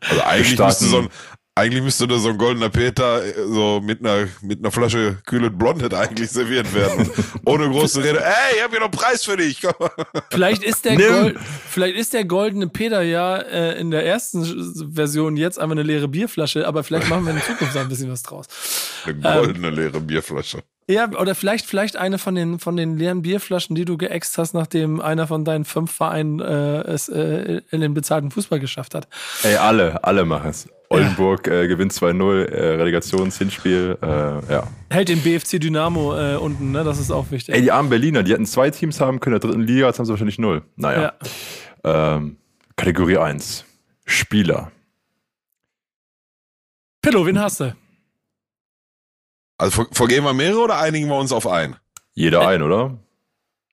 B: Also <laughs> eigentlich müsste, so ein, eigentlich müsste da so ein goldener Peter äh, so mit einer, mit einer Flasche kühles Blondet eigentlich serviert werden. <laughs> Ohne große Rede. Ey, ich hab hier noch einen Preis für dich.
A: Vielleicht ist der. Gold, vielleicht ist der goldene Peter ja äh, in der ersten Version jetzt einfach eine leere Bierflasche, aber vielleicht machen wir in Zukunft da ein bisschen was draus.
B: Eine goldene leere Bierflasche.
A: Ja, oder vielleicht, vielleicht eine von den, von den leeren Bierflaschen, die du geäxt hast, nachdem einer von deinen fünf Vereinen äh, es äh, in den bezahlten Fußball geschafft hat.
D: Ey, alle, alle machen es. Oldenburg äh, gewinnt 2-0, äh, Relegationshinspiel. Äh, ja.
A: Hält den BFC Dynamo äh, unten, ne? Das ist auch wichtig.
D: Ey, die armen Berliner, die hätten zwei Teams haben können in der dritten Liga, jetzt haben sie wahrscheinlich null. Naja. Ähm, Kategorie 1. Spieler.
A: Pillow, wen hast du?
B: Also ver- vergehen wir mehrere oder einigen wir uns auf einen?
D: Jeder ein, oder?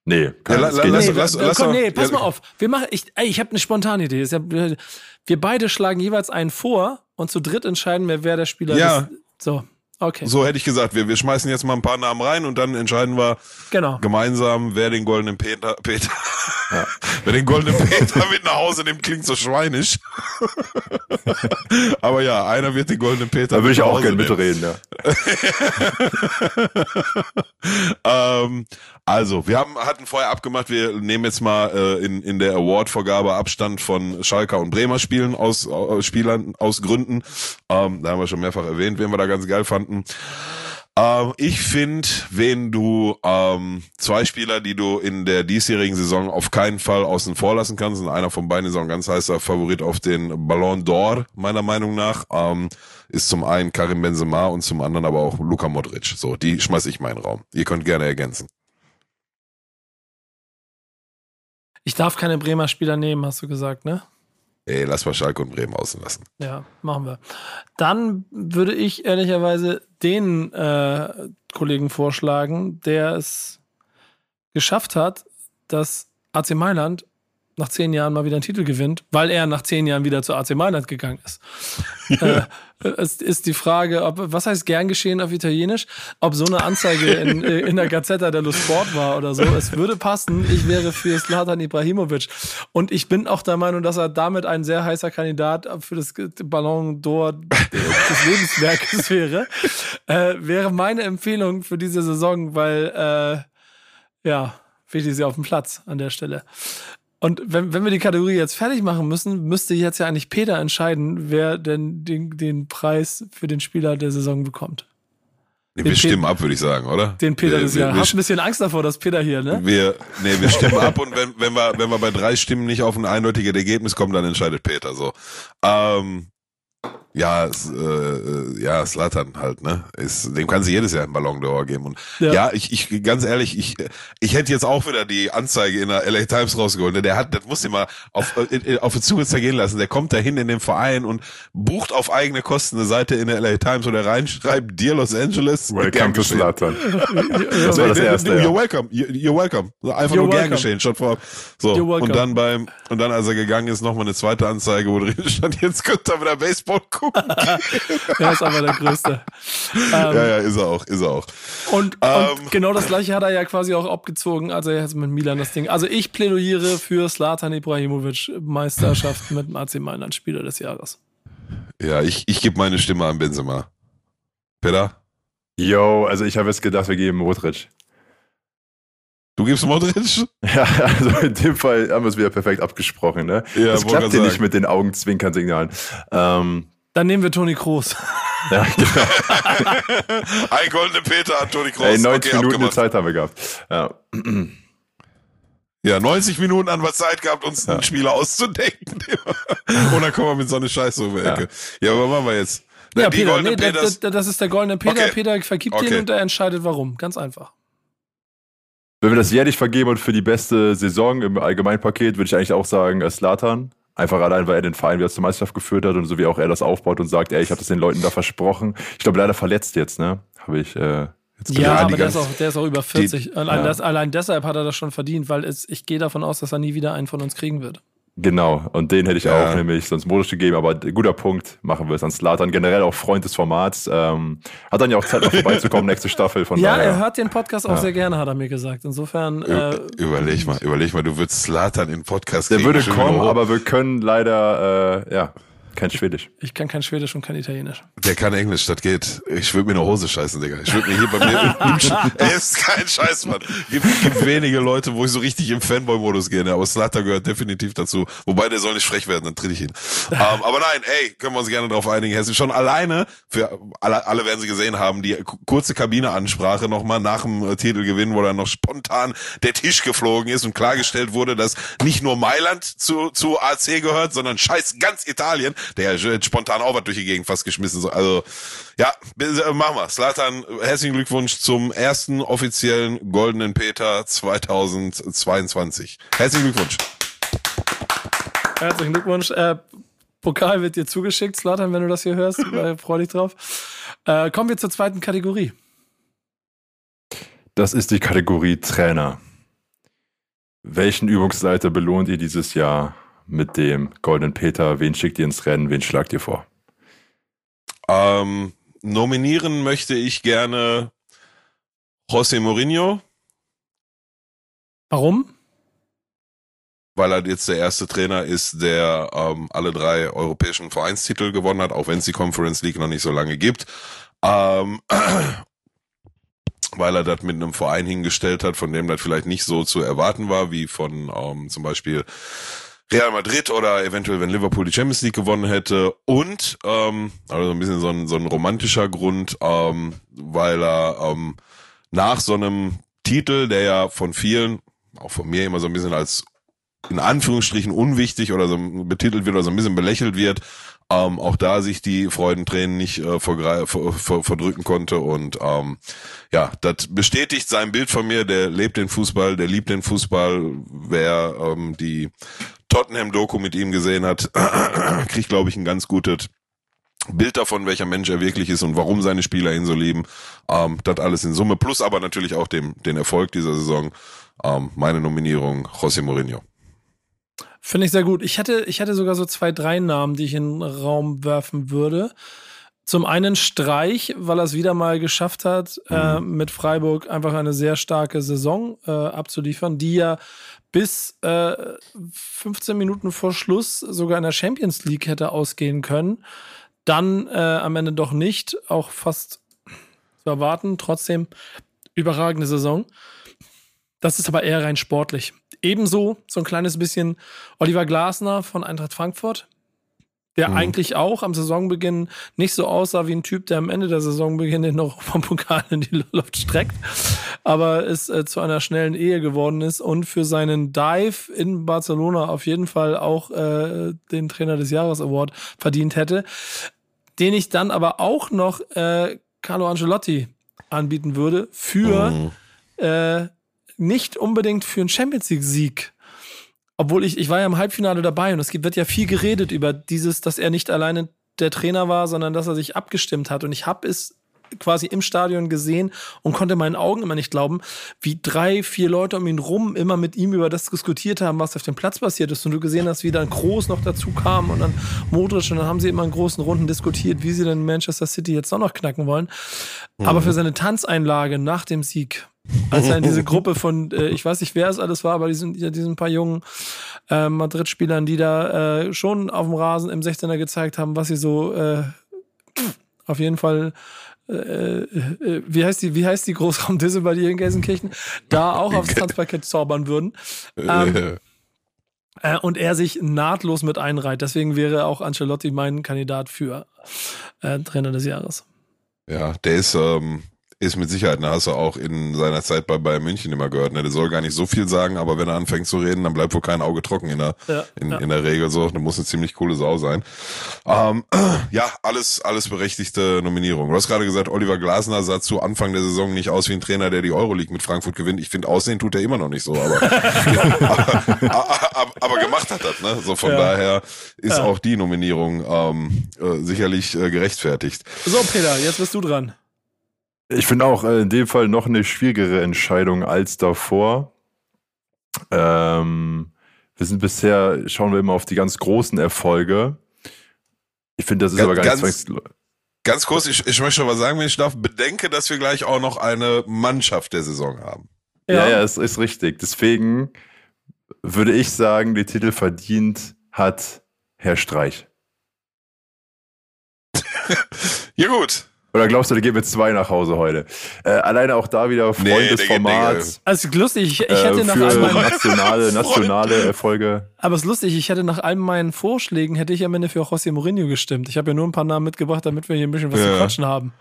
D: Nee, kann,
B: Ja, la- lass- lass-
A: komm, nee, pass mal auf. Wir machen, ich, ey, ich habe eine spontane Idee. Ist ja, wir beide schlagen jeweils einen vor und zu dritt entscheiden wir, wer der Spieler
B: Ja.
A: ist. So, okay.
B: So hätte ich gesagt, wir, wir schmeißen jetzt mal ein paar Namen rein und dann entscheiden wir
A: Genau.
B: gemeinsam, wer den goldenen Peter, Peter, <laughs> wer den goldenen Peter mit nach Hause nimmt, klingt so schweinisch. <laughs> Aber ja, einer wird den goldenen Peter
D: Da würde ich auch gerne mitreden, ja. <laughs>
B: ähm, also, wir haben, hatten vorher abgemacht, wir nehmen jetzt mal äh, in, in der Award-Vergabe Abstand von Schalker und Bremer Spielen aus, aus Spielern aus Gründen. Ähm, da haben wir schon mehrfach erwähnt, wen wir da ganz geil fanden. Ähm, ich finde, wenn du ähm, zwei Spieler, die du in der diesjährigen Saison auf keinen Fall außen vor lassen kannst, und einer von beiden ist auch ein ganz heißer Favorit auf den Ballon d'Or, meiner Meinung nach, ähm, ist zum einen Karim Benzema und zum anderen aber auch Luka Modric. So, die schmeiß ich mal in den Raum. Ihr könnt gerne ergänzen.
A: Ich darf keine Bremer Spieler nehmen, hast du gesagt, ne?
B: Ey, lass mal Schalke und Bremen außen lassen.
A: Ja, machen wir. Dann würde ich ehrlicherweise den äh, Kollegen vorschlagen, der es geschafft hat, dass AC Mailand nach zehn Jahren mal wieder einen Titel gewinnt, weil er nach zehn Jahren wieder zu AC Mailand gegangen ist. <laughs> äh, es ist die Frage, ob, was heißt gern geschehen auf Italienisch, ob so eine Anzeige in, <laughs> äh, in der Gazzetta dello Sport war oder so. Es würde passen. Ich wäre für Slatan Ibrahimovic. Und ich bin auch der Meinung, dass er damit ein sehr heißer Kandidat für das Ballon d'Or des Lebenswerkes <laughs> wäre. Äh, wäre meine Empfehlung für diese Saison, weil, äh, ja, wichtig ist ja auf dem Platz an der Stelle. Und wenn, wenn wir die Kategorie jetzt fertig machen müssen, müsste jetzt ja eigentlich Peter entscheiden, wer denn den, den Preis für den Spieler der Saison bekommt.
B: Nee,
A: Den
B: wir
A: Pe-
B: stimmen ab, würde ich sagen, oder?
A: Den Peter des Jahres. Hast ein bisschen Angst davor, dass Peter hier, ne?
B: wir, nee, wir stimmen ab und wenn, wenn wir, wenn wir bei drei Stimmen nicht auf ein eindeutiges Ergebnis kommen, dann entscheidet Peter so. Ähm, ja, es, äh, ja, Slatan halt, ne? Ist, dem kann sie jedes Jahr einen Ballon d'Or geben. Und
A: Ja.
B: ja, ich, ich, ganz ehrlich, ich, ich hätte jetzt auch wieder die Anzeige in der LA Times rausgeholt. ne? Der hat, das muss ich mal auf, äh, auf die Zunge zergehen lassen. Der kommt da hin in den Verein und bucht auf eigene Kosten eine Seite in der LA Times, wo der reinschreibt, Dear Los Angeles.
D: Welcome to
B: geschehen.
D: Slatan. <laughs> Das war das erste.
B: You're welcome. You- You're welcome. So, Einfach
A: You're
B: nur gern geschehen, schon vor. So.
A: You're welcome.
B: Und dann beim, und dann, als er gegangen ist, nochmal eine zweite Anzeige, wo <laughs> drin stand, jetzt könnt ihr wieder Baseball gucken. <laughs>
A: Er ist aber der Größte. Ähm,
B: ja, ja, ist er auch, ist er auch.
A: Und,
B: Ähm.
A: und genau das gleiche hat er ja quasi auch abgezogen, also er jetzt mit Milan das Ding. Also ich plädiere für Slatan Ibrahimovic Meisterschaft <laughs> mit dem AC Mailand Spieler des Jahres.
B: Ja, ich, ich gebe meine Stimme an Benzema. Peter?
D: Yo, also ich habe jetzt gedacht, wir geben Modric.
B: Du gibst Modric? <laughs>
D: Ja, also in dem Fall haben wir es wieder perfekt abgesprochen, ne?
B: Ja,
D: das klappt hier nicht mit den Augenzwinkern-Signalen. Ähm,
A: Dann nehmen wir Toni Kroos. <laughs>
D: ja, genau.
B: Ein goldene Peter an Toni Kroos.
D: Ey, 90
B: Okay,
D: Minuten
B: abgemacht.
D: Zeit haben wir gehabt. Ja.
B: Ja, 90 Minuten haben wir Zeit gehabt, uns einen Spieler auszudenken. <laughs> Und dann kommen wir mit so einer Scheiße um die Ecke. Ja, aber was machen wir jetzt?
A: Ja,
B: Die
A: Peter, nee, das, das ist der goldene Peter.
B: Okay.
A: Peter vergibt
B: Okay.
A: ihn und er entscheidet warum. Ganz einfach.
D: Wenn wir das jährlich vergeben und für die beste Saison im Allgemeinpaket, würde ich eigentlich auch sagen, äh, Slatan. Einfach allein, weil er den Verein wieder zur Meisterschaft geführt hat und so wie auch er das aufbaut und sagt, ey, ich habe das den Leuten da versprochen. Ich glaube, leider verletzt jetzt, ne? Habe ich äh, jetzt
A: Ja, aber
B: die
A: der ist, auch, der ist auch über 40. allein,
D: ja.
A: das, allein deshalb hat er das schon verdient, weil es, ich gehe davon aus, dass er nie wieder einen von uns kriegen wird.
D: Genau, und den hätte ich
B: Ja.
D: auch nämlich sonst Modus gegeben, aber guter Punkt, machen wir es an Slatan. Generell auch Freund des Formats. Ähm, hat dann ja auch Zeit, noch vorbeizukommen, <laughs> nächste Staffel. Von
A: Ja,
D: daher.
A: er hört den Podcast auch sehr gerne, hat er mir gesagt. Insofern, äh,
B: Überleg mal, überleg mal, du würdest Slatan in den Podcast
D: Der
B: kriegen,
D: würde kommen,
B: hoch.
D: aber wir können leider, äh, ja, kein Schwedisch.
A: ich kann kein Schwedisch und kein Italienisch.
B: Der kann Englisch, das geht. Ich würde mir eine Hose scheißen, Digga. Ich würde mir hier bei mir <laughs> Er ist kein Scheiß, Mann. Gibt, gibt wenige Leute, wo ich so richtig im Fanboy-Modus gehe, ne? aber Slatan gehört definitiv dazu. Wobei, der soll nicht frech werden, dann tritt ich ihn. ähm, aber nein, ey, können wir uns gerne drauf einigen. Hessen schon alleine, für alle, alle werden sie gesehen haben, die ku- kurze Kabineansprache nochmal nach dem äh, Titelgewinn, wo dann noch spontan der Tisch geflogen ist und klargestellt wurde, dass nicht nur Mailand zu, zu AC gehört, sondern scheiß ganz Italien. Der hat spontan auch was durch die Gegend fast geschmissen. So, Also, ja, äh, machen wir. Slatan, herzlichen Glückwunsch zum ersten offiziellen Goldenen Peter 2022. Herzlichen Glückwunsch.
A: Herzlichen Glückwunsch. Äh, Pokal wird dir zugeschickt, Slatan, wenn du das hier hörst. <laughs> äh, freu dich drauf. Äh, kommen wir zur zweiten Kategorie.
D: Das ist die Kategorie Trainer. Welchen Übungsleiter belohnt ihr dieses Jahr mit dem Goldenen Peter? Wen schickt ihr ins Rennen? Wen schlagt ihr vor?
B: Ähm, nominieren möchte ich gerne José Mourinho,
A: Warum?
B: weil er jetzt der erste Trainer ist, der ähm, alle drei europäischen Vereinstitel gewonnen hat, auch wenn es die Conference League noch nicht so lange gibt. Ähm, <clears throat> weil er das mit einem Verein hingestellt hat, von dem das vielleicht nicht so zu erwarten war, wie von ähm, zum Beispiel Real Madrid oder eventuell, wenn Liverpool die Champions League gewonnen hätte. Und, ähm, also ein bisschen so ein, so ein romantischer Grund, ähm, weil er ähm, nach so einem Titel, der ja von vielen, auch von mir immer so ein bisschen als in Anführungsstrichen unwichtig oder so betitelt wird oder so ein bisschen belächelt wird, ähm, auch da sich die Freudentränen nicht äh, ver ver verdrücken konnte. Und ähm, ja, das bestätigt sein Bild von mir, der lebt den Fußball, der liebt den Fußball, wer ähm, die Tottenham-Doku mit ihm gesehen hat, <clears throat> kriegt, glaube ich, ein ganz gutes Bild davon, welcher Mensch er wirklich ist und warum seine Spieler ihn so lieben. Ähm, das alles in Summe, plus aber natürlich auch dem, den Erfolg dieser Saison. Ähm, meine Nominierung, José Mourinho.
A: Finde ich sehr gut. Ich hätte, ich hätte sogar so zwei, drei Namen, die ich in den Raum werfen würde. Zum einen Streich, weil er es wieder mal geschafft hat, äh, mit Freiburg einfach eine sehr starke Saison äh, abzuliefern, die ja bis äh, 15 Minuten vor Schluss sogar in der Champions League hätte ausgehen können. Dann äh, am Ende doch nicht, auch fast zu erwarten. Trotzdem überragende Saison. Das ist aber eher rein sportlich. Ebenso so ein kleines bisschen Oliver Glasner von Eintracht Frankfurt, der eigentlich auch am Saisonbeginn nicht so aussah wie ein Typ, der am Ende der Saisonbeginn den Europapokal in die Luft streckt, aber es äh, zu einer schnellen Ehe geworden ist und für seinen Dive in Barcelona auf jeden Fall auch äh, den Trainer des Jahres Award verdient hätte, den ich dann aber auch noch äh, Carlo Ancelotti anbieten würde für
B: Mhm.
A: äh, nicht unbedingt für einen Champions League Sieg. Obwohl ich, ich war ja im Halbfinale dabei und es wird ja viel geredet über dieses, dass er nicht alleine der Trainer war, sondern dass er sich abgestimmt hat. Und ich habe es quasi im Stadion gesehen und konnte meinen Augen immer nicht glauben, wie drei, vier Leute um ihn rum immer mit ihm über das diskutiert haben, was auf dem Platz passiert ist. Und du gesehen hast, wie dann Groß noch dazu kam und dann Modric und dann haben sie immer in großen Runden diskutiert, wie sie denn Manchester City jetzt noch noch knacken wollen. Aber für seine Tanzeinlage nach dem Sieg, als er in diese <laughs> Gruppe von, äh, ich weiß nicht, wer es alles war, aber diesen, diesen paar jungen äh, Madrid-Spielern, die da äh, schon auf dem Rasen im 16er gezeigt haben, was sie so äh, auf jeden Fall äh, äh, wie heißt die, wie heißt die Großraumdisse bei dir in Gelsenkirchen, da auch aufs Tanzparkett zaubern würden. Ähm, äh, und er sich nahtlos mit einreiht. Deswegen wäre auch Ancelotti mein Kandidat für äh, Trainer des Jahres.
B: Ja, der ist, ähm, ist mit Sicherheit, ne, hast du auch in seiner Zeit bei Bayern München immer gehört, ne, der soll gar nicht so viel sagen, aber wenn er anfängt zu reden, dann bleibt wohl kein Auge trocken in der,
A: Ja,
B: in,
A: ja.
B: in der Regel so, der muss eine ziemlich coole Sau sein. Ähm, <clears throat> ja, alles, alles berechtigte Nominierung. Du hast gerade gesagt, Oliver Glasner sah zu Anfang der Saison nicht aus wie ein Trainer, der die Euroleague mit Frankfurt gewinnt. Ich finde, aussehen tut er immer noch nicht so, aber, aber, <laughs> aber, <laughs> aber gemacht hat das, ne, so von
A: Ja.
B: daher ist auch die Nominierung, ähm, äh, sicherlich äh, gerechtfertigt.
A: So, Peter, jetzt bist du dran.
D: Ich finde auch äh, in dem Fall noch eine schwierigere Entscheidung als davor. Ähm, wir sind bisher, schauen wir immer auf die ganz großen Erfolge. Ich finde, das ist
B: Ganz-
D: aber gar nicht
B: ganz- Ganz kurz, ich, ich möchte schon was sagen, wenn ich darf. Bedenke, dass wir gleich auch noch eine Mannschaft der Saison haben.
D: Ja, ja, es ist richtig. Deswegen würde ich sagen, den Titel verdient hat Herr Streich. <laughs>
B: Ja gut.
D: Oder glaubst du, da gehen wir zwei nach Hause heute? Äh, alleine auch da wieder Freund
B: Nee,
D: des Formats.
A: Also lustig, ich, ich
D: äh,
A: hätte nach
D: für
A: all meinen,
D: nationale, nationale Erfolge.
A: aber es ist lustig, ich hätte nach all meinen Vorschlägen hätte ich am Ende für José Mourinho gestimmt. Ich habe ja nur ein paar Namen mitgebracht, damit wir hier ein bisschen was zu
B: Ja.
A: quatschen haben.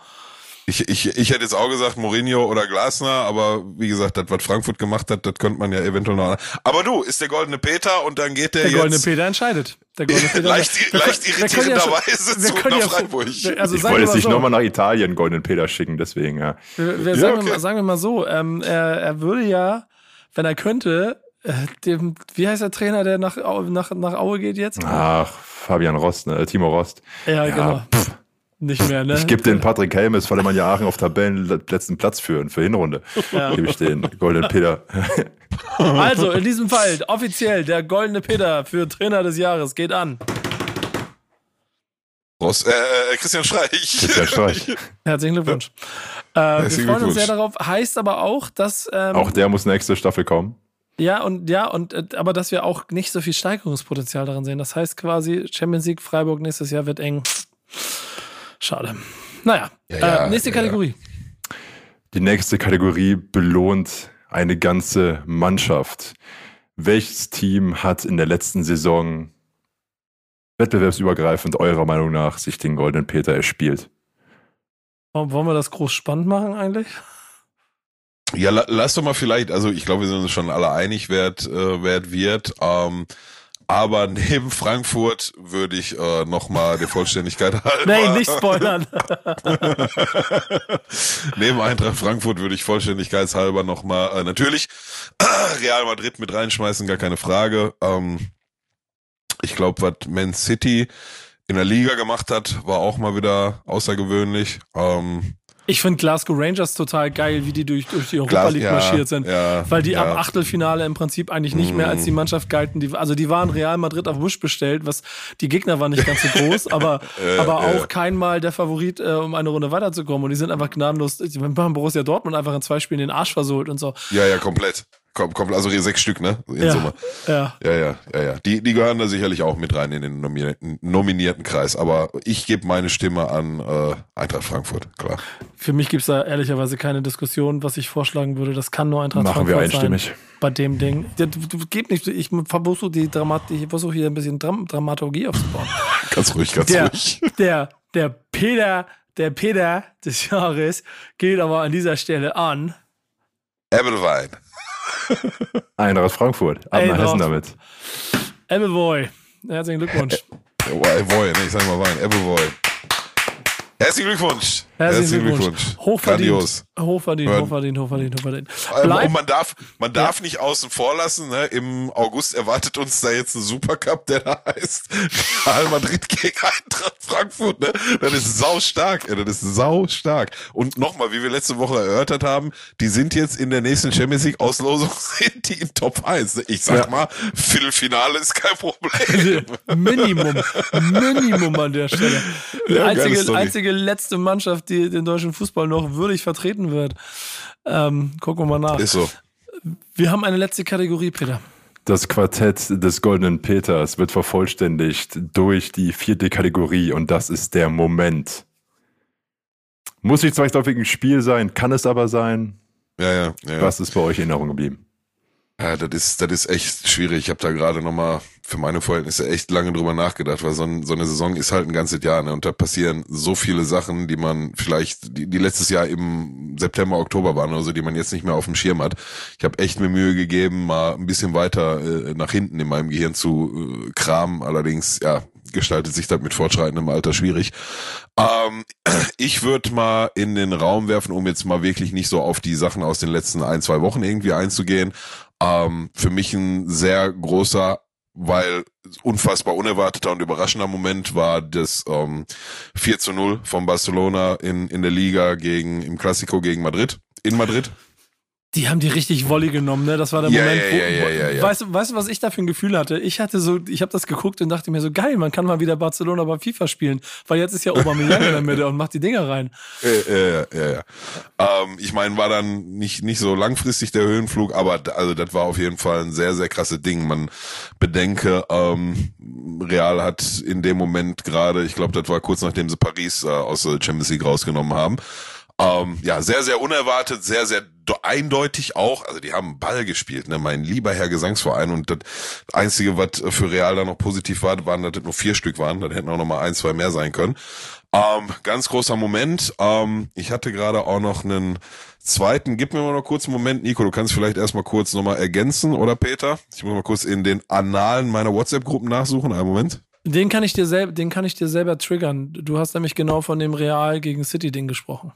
B: Ich, ich, ich hätte jetzt auch gesagt Mourinho oder Glasner, aber wie gesagt, das, was Frankfurt gemacht hat, das könnte man ja eventuell noch. Aber du, ist der goldene Peter und dann geht der,
A: Der
B: jetzt
A: goldene Peter entscheidet. Der goldene <laughs> Peter
B: leicht,
A: Wir
B: leicht
A: wir ja
B: irritierenderweise
A: wir
B: zu nach
A: ja-
B: Freiburg.
A: Also
D: Ich wollte
A: wir
D: jetzt
A: mal
D: nicht
A: so.
D: nochmal nach Italien Golden Peter schicken, deswegen, ja.
A: Wir, wir
B: Ja,
A: sagen, wir
B: okay.
A: mal, sagen wir mal so, ähm, er, er würde ja, wenn er könnte, äh, dem, wie heißt der Trainer, der nach, nach, nach Aue geht jetzt?
D: Ach, Fabian Rost, ne? Timo Rost.
A: ja,
D: ja,
A: genau. Nicht mehr, ne?
D: Ich gebe den Patrick Helmes, weil er man ja Aachen auf Tabellenletzten Platz führen für Hinrunde.
A: Ja.
D: Gebe ich den Golden Peter. <laughs>
A: Also, in diesem Fall, offiziell, der goldene Peter für Trainer des Jahres geht an.
B: Ross, äh, äh, Christian Streich.
D: Christian Streich. <laughs>
A: Herzlichen Glückwunsch. Äh, wir
B: Herzlichen
A: freuen uns sehr darauf. Heißt aber auch, dass ähm,
D: Auch der muss nächste Staffel kommen.
A: ja und ja und äh, aber dass wir auch nicht so viel Steigerungspotenzial daran sehen. Das heißt quasi Champions League Freiburg nächstes Jahr wird eng. Schade. Naja,
B: Ja, ja,
A: äh, nächste
B: ja,
A: Kategorie.
D: Die nächste Kategorie belohnt eine ganze Mannschaft. Welches Team hat in der letzten Saison wettbewerbsübergreifend eurer Meinung nach sich den Goldenen Peter erspielt?
A: Wollen wir das groß spannend machen eigentlich?
B: Ja, la, lass doch mal vielleicht, also ich glaube, wir sind uns schon alle einig, wer es, äh, wer es wird. Ähm, aber neben Frankfurt würde ich äh, nochmal der Vollständigkeit <laughs> halber.
A: Nee, nicht spoilern. <laughs>
B: Neben Eintracht Frankfurt würde ich vollständigkeitshalber nochmal, äh, natürlich Real Madrid mit reinschmeißen, gar keine Frage. Ähm, ich glaube, was Man City in der Liga gemacht hat, war auch mal wieder außergewöhnlich. Ähm,
A: Ich finde Glasgow Rangers total geil, wie die durch, durch die Europa
B: Glas-
A: League
B: ja,
A: marschiert sind.
B: ja,
A: weil die
B: ja.
A: ab Achtelfinale im Prinzip eigentlich nicht mehr als die Mannschaft galten. Die, also die waren Real Madrid auf Busch bestellt, was die Gegner waren nicht ganz so groß, <laughs> aber,
B: Äh,
A: aber
B: äh.
A: auch kein Mal der Favorit, äh, um eine Runde weiterzukommen. Und die sind einfach gnadenlos, die haben Borussia Dortmund einfach in zwei Spielen den Arsch versohlt und so.
B: ja, ja, komplett. Kom komplett, also hier sechs Stück, ne? In
A: Ja.
B: Summe.
A: Ja.
B: Ja, ja, ja, ja. Die, die gehören da sicherlich auch mit rein in den nominierten, nominierten Kreis. Aber ich gebe meine Stimme an äh, Eintracht Frankfurt, klar.
A: Für mich gibt's da ehrlicherweise keine Diskussion, was ich vorschlagen würde. Das kann nur Eintracht
D: Machen wir
A: Frankfurt
D: einstimmig.
A: sein. Bei dem Ding. Ja, du, du, geht nicht, ich versuche die Dramat, ich versuche hier ein bisschen Dram Dramaturgie aufzubauen. <laughs>
B: Ganz ruhig, ganz
A: der,
B: ruhig.
A: der, der Peter, der Peter des Jahres geht aber an dieser Stelle an.
B: Ebbelwein. <laughs>
D: Eintracht Frankfurt. Ab nach. Hessen damit.
A: Appleboy. Herzlichen Glückwunsch.
B: Boy, ne, ich sag mal Wein. Ebbelboy. Herzlichen Glückwunsch.
A: Herzlichen Glückwunsch. Hochverdient.
B: Grandios.
A: Hochverdient,
B: Ja.
A: hochverdient, hochverdient, hochverdient.
B: Ähm,
A: Bleib,
B: Und man darf, man darf nicht außen vor lassen. Ne? Im August erwartet uns da jetzt ein Supercup, der da heißt <laughs> Real Madrid gegen Eintracht Frankfurt. Ne? Das ist sau stark. Ey. Das ist sau stark. Und nochmal, wie wir letzte Woche erörtert haben, die sind jetzt in der nächsten Champions League Auslosung <laughs> sind die in Top 1. Ich sag
D: Ja.
B: mal, Viertelfinale ist kein Problem.
A: Minimum, Minimum an der Stelle. Die
B: Ja,
A: einzige, einzige letzte Mannschaft, die den deutschen Fußball noch würdig vertreten wird. Ähm, gucken wir mal nach.
B: Ist so.
A: Wir haben eine letzte Kategorie, Peter.
D: Das Quartett des Goldenen Peters wird vervollständigt durch die vierte Kategorie und das ist der Moment. Muss nicht zwangsläufig ein Spiel sein, kann es aber sein.
B: Ja, ja, ja.
D: Was ist bei euch in Erinnerung geblieben?
B: Ja, das ist, das ist echt schwierig. Ich habe da gerade nochmal für meine Verhältnisse echt lange drüber nachgedacht, weil so, ein, so eine Saison ist halt ein ganzes Jahr, ne? Und da passieren so viele Sachen, die man vielleicht, die, die letztes Jahr im September, Oktober waren oder so, die man jetzt nicht mehr auf dem Schirm hat. Ich habe echt mir Mühe gegeben, mal ein bisschen weiter äh, nach hinten in meinem Gehirn zu äh, kramen. Allerdings, ja, gestaltet sich das mit fortschreitendem Alter schwierig. Ähm, <clears throat> ich würde mal in den Raum werfen, um jetzt mal wirklich nicht so auf die Sachen aus den letzten ein, zwei Wochen irgendwie einzugehen. Ähm, für mich ein sehr großer weil unfassbar unerwarteter und überraschender Moment war das ähm, 4 zu 0 von Barcelona in, in der Liga gegen im Classico gegen Madrid. In Madrid.
A: Die haben die richtig Volley genommen, ne? Das war der
B: Ja,
A: Moment,
B: ja,
A: wo,
B: ja, ja, ja.
A: Weißt, du- weißt du, was ich da für ein Gefühl hatte? Ich hatte so, ich habe das geguckt und dachte mir so, geil, man kann mal wieder Barcelona bei FIFA spielen, weil jetzt ist ja Aubameyang in der Mitte und macht die Dinger rein.
B: Ja, <laughs> ja, ja, ja. Ähm, ich meine, war dann nicht nicht so langfristig der Höhenflug, aber also das war auf jeden Fall ein sehr sehr krasses Ding. Man bedenke, ähm, Real hat in dem Moment gerade, ich glaube, das war kurz nachdem sie Paris äh, aus der Champions League rausgenommen haben. Ähm, ja, sehr, sehr unerwartet, sehr, sehr eindeutig auch. Also die haben Ball gespielt, ne? Mein lieber Herr Gesangsverein. Und das Einzige, was für Real da noch positiv war, waren, dass das nur vier Stück waren. Dann hätten auch noch mal ein, zwei mehr sein können. Ähm, ganz großer Moment. Ähm, ich hatte gerade auch noch einen zweiten. Gib mir mal noch kurz einen Moment, Nico. Du kannst vielleicht erstmal kurz nochmal ergänzen, oder Peter? Ich muss mal kurz in den Annalen meiner WhatsApp-Gruppen nachsuchen. Einen Moment.
A: Den kann ich dir selber, den kann ich dir selber triggern. Du hast nämlich genau von dem Real gegen City Ding gesprochen.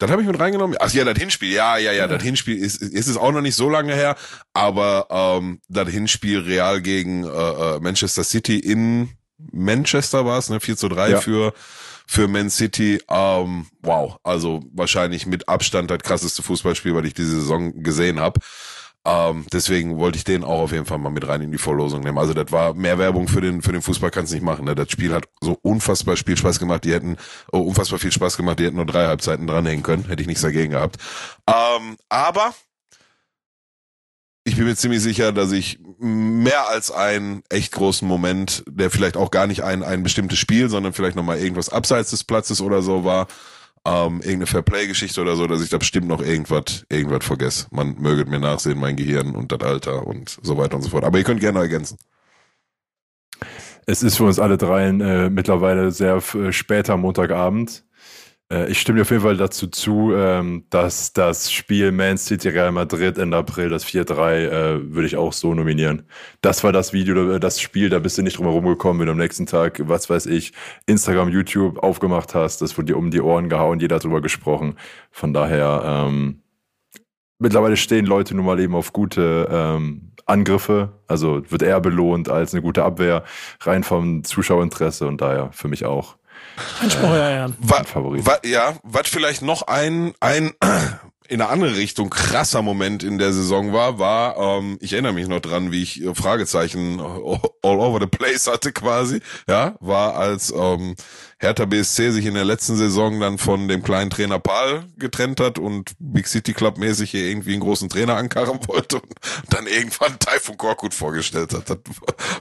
B: Das habe ich mit reingenommen. Ach ja, das Hinspiel. Ja, ja, ja, das Hinspiel ist, ist es auch noch nicht so lange her, aber ähm, das Hinspiel Real gegen äh, äh, Manchester City in Manchester war es, ne? 4 zu 3
D: Ja.
B: für für Man City. Ähm, wow, also wahrscheinlich mit Abstand das krasseste Fußballspiel, was ich diese Saison gesehen habe. Ähm, deswegen wollte ich den auch auf jeden Fall mal mit rein in die Vorlosung nehmen. Also das war mehr Werbung für den für den Fußball kannst nicht machen. Ne? Das Spiel hat so unfassbar viel Spaß gemacht. Die hätten oh, unfassbar viel Spaß gemacht. Die hätten nur drei Halbzeiten dranhängen können. Hätte ich nichts dagegen gehabt. Ähm, aber ich bin mir ziemlich sicher, dass ich mehr als einen echt großen Moment, der vielleicht auch gar nicht ein, ein bestimmtes Spiel, sondern vielleicht nochmal irgendwas abseits des Platzes oder so war, ähm, irgendeine Fairplay-Geschichte oder so, dass ich da bestimmt noch irgendwas, irgendwas vergesse. Man möget mir nachsehen, mein Gehirn und das Alter und so weiter und so fort. Aber ihr könnt gerne ergänzen.
D: Es ist für uns alle dreien äh, mittlerweile sehr äh, später Montagabend. Äh, ich stimme dir auf jeden Fall dazu zu, ähm, dass das Spiel Man City Real Madrid Ende April, das 4-3, äh, würde ich auch so nominieren. Das war das Video, das Spiel, da bist du nicht drum herum gekommen, wenn du am nächsten Tag, was weiß ich, Instagram, YouTube aufgemacht hast. Das wurde dir um die Ohren gehauen, jeder hat drüber gesprochen. Von daher, ähm, mittlerweile stehen Leute nun mal eben auf gute ähm, Angriffe, also wird eher belohnt als eine gute Abwehr, rein vom Zuschauerinteresse und daher für mich auch
A: Ja, ja.
B: Wa, wa, ja, was vielleicht noch ein, ein <clears throat> in eine andere Richtung krasser Moment in der Saison war, war, ähm, ich erinnere mich noch dran, wie ich äh, Fragezeichen all over the place hatte quasi, ja, war als ähm, Hertha BSC sich in der letzten Saison dann von dem kleinen Trainer Paul getrennt hat und Big City Club mäßig hier irgendwie einen großen Trainer ankarren wollte und dann irgendwann Taifun Korkut vorgestellt hat. Das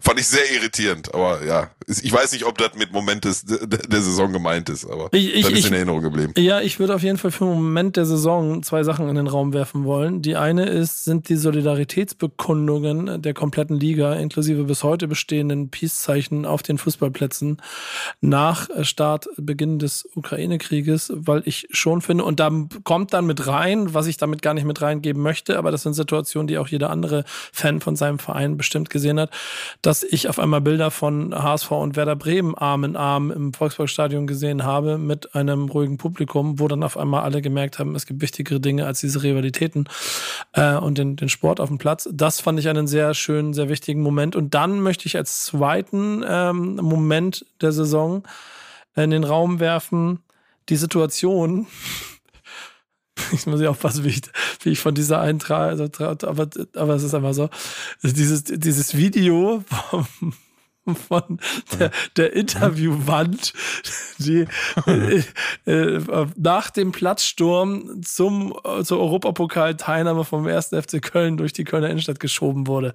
B: fand ich sehr irritierend, aber ja, ich weiß nicht, ob das mit Moment des, der, Saison gemeint ist, aber
A: Ich- ich-
B: das ist
A: ich-
B: in Erinnerung geblieben.
A: Ja, ich würde auf jeden Fall für einen Moment der Saison zwei Sachen in den Raum werfen wollen. Die eine ist, sind die Solidaritätsbekundungen der kompletten Liga, inklusive bis heute bestehenden Peace-Zeichen auf den Fußballplätzen nach Start, Beginn des Ukraine-Krieges, weil ich schon finde, und da kommt dann mit rein, was ich damit gar nicht mit reingeben möchte, aber das sind Situationen, die auch jeder andere Fan von seinem Verein bestimmt gesehen hat, dass ich auf einmal Bilder von HSV und Werder Bremen Arm in Arm im Volksparkstadion gesehen habe mit einem ruhigen Publikum, wo dann auf einmal alle gemerkt haben, es gibt wichtigere Dinge als diese Rivalitäten äh, und den, den Sport auf dem Platz. Das fand ich einen sehr schönen, sehr wichtigen Moment. Und dann möchte ich als zweiten ähm, Moment der Saison in den Raum werfen, die Situation, <laughs> ich muss ja aufpassen, wie ich, wie ich von dieser Eintrag, also, aber, aber es ist einfach so, dieses, dieses Video <laughs> von der, der Interviewwand, die äh, äh, nach dem Platzsturm zum, äh, zur Europapokal-Teilnahme vom 1. FC Köln durch die Kölner Innenstadt geschoben wurde.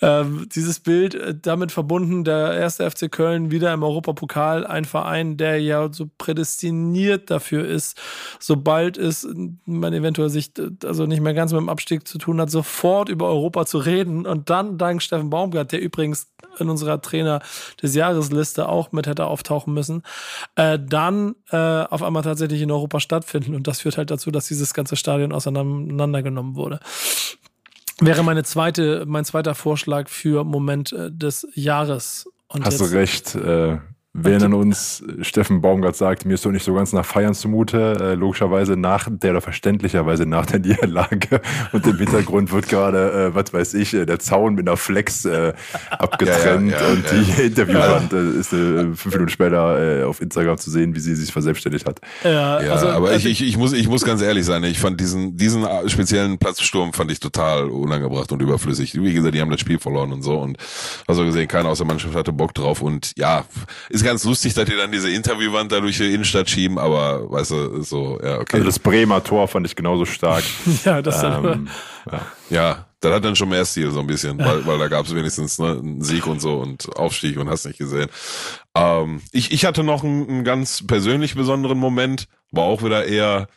A: Ähm, dieses Bild äh, damit verbunden, der 1. FC Köln wieder im Europapokal, ein Verein, der ja so prädestiniert dafür ist, sobald es man eventuell sich also nicht mehr ganz mit dem Abstieg zu tun hat, sofort über Europa zu reden und dann dank Steffen Baumgart, der übrigens in unserer Trainer des Jahresliste auch mit hätte auftauchen müssen, äh, dann äh, auf einmal tatsächlich in Europa stattfinden. Und das führt halt dazu, dass dieses ganze Stadion auseinandergenommen wurde. Wäre meine zweite, mein zweiter Vorschlag für Moment äh, des Jahres.
D: Und Hast du recht. Äh, wir erinnern uns, Steffen Baumgart sagt, mir ist doch nicht so ganz nach Feiern zumute, äh, logischerweise nach der oder verständlicherweise nach der <laughs> Niederlage und im Hintergrund wird gerade, äh, was weiß ich, äh, der Zaun mit einer Flex äh, abgetrennt ja, ja, ja, und die <laughs> Interviewwand äh, ist äh, fünf Minuten später äh, auf Instagram zu sehen, wie sie sich verselbstständigt hat.
B: Ja, also, aber also ich, ich, ich, muss, ich muss ganz ehrlich sein, ich fand diesen, diesen speziellen Platzsturm fand ich total unangebracht und überflüssig. Wie gesagt, die haben das Spiel verloren und so und also gesehen, keiner aus der Mannschaft hatte Bock drauf und ja, ist ganz lustig, dass die dann diese Interviewwand da durch die Innenstadt schieben, aber weißt du, so, ja, okay.
D: Also das Bremer Tor fand ich genauso stark. <laughs>
A: ja, das ähm,
B: ja. ja, das hat dann schon mehr Stil so ein bisschen, weil, weil da gab es wenigstens ne, einen Sieg und so und Aufstieg und hast nicht gesehen. Ähm, ich, ich hatte noch einen, einen ganz persönlich besonderen Moment, war auch wieder eher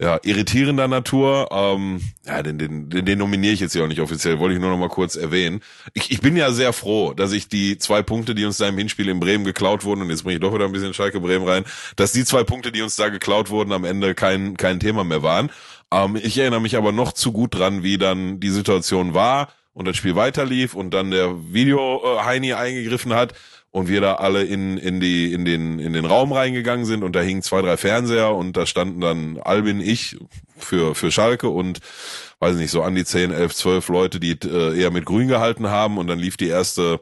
B: ja, irritierender Natur. Ähm, ja, den, den, den, den nominiere ich jetzt hier auch nicht offiziell, wollte ich nur noch mal kurz erwähnen. Ich, ich bin ja sehr froh, dass ich die zwei Punkte, die uns da im Hinspiel in Bremen geklaut wurden, und jetzt bringe ich doch wieder ein bisschen Schalke Bremen rein, dass die zwei Punkte, die uns da geklaut wurden, am Ende kein, kein Thema mehr waren. Ähm, ich erinnere mich aber noch zu gut dran, wie dann die Situation war und das Spiel weiterlief und dann der Video-Heini eingegriffen hat und wir da alle in, in, die, in, den, in den Raum reingegangen sind und da hingen zwei, drei Fernseher und da standen dann Albin, ich für, für Schalke und weiß nicht, so an die 10, 11, 12 Leute, die äh, eher mit Grün gehalten haben und dann lief die erste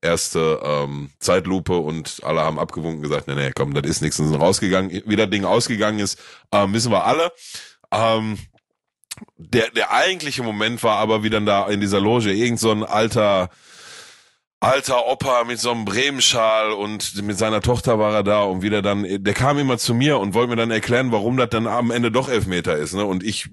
B: erste ähm, Zeitlupe und alle haben abgewunken gesagt, nee, nee, komm, das ist nichts und sind rausgegangen. Wie das Ding ausgegangen ist, ähm, wissen wir alle. Ähm, der, der eigentliche Moment war aber, wie dann da in dieser Loge irgend so ein alter alter Opa mit so einem Bremenschal und mit seiner Tochter war er da und wieder dann, der kam immer zu mir und wollte mir dann erklären, warum das dann am Ende doch Elfmeter ist, ne? Und ich,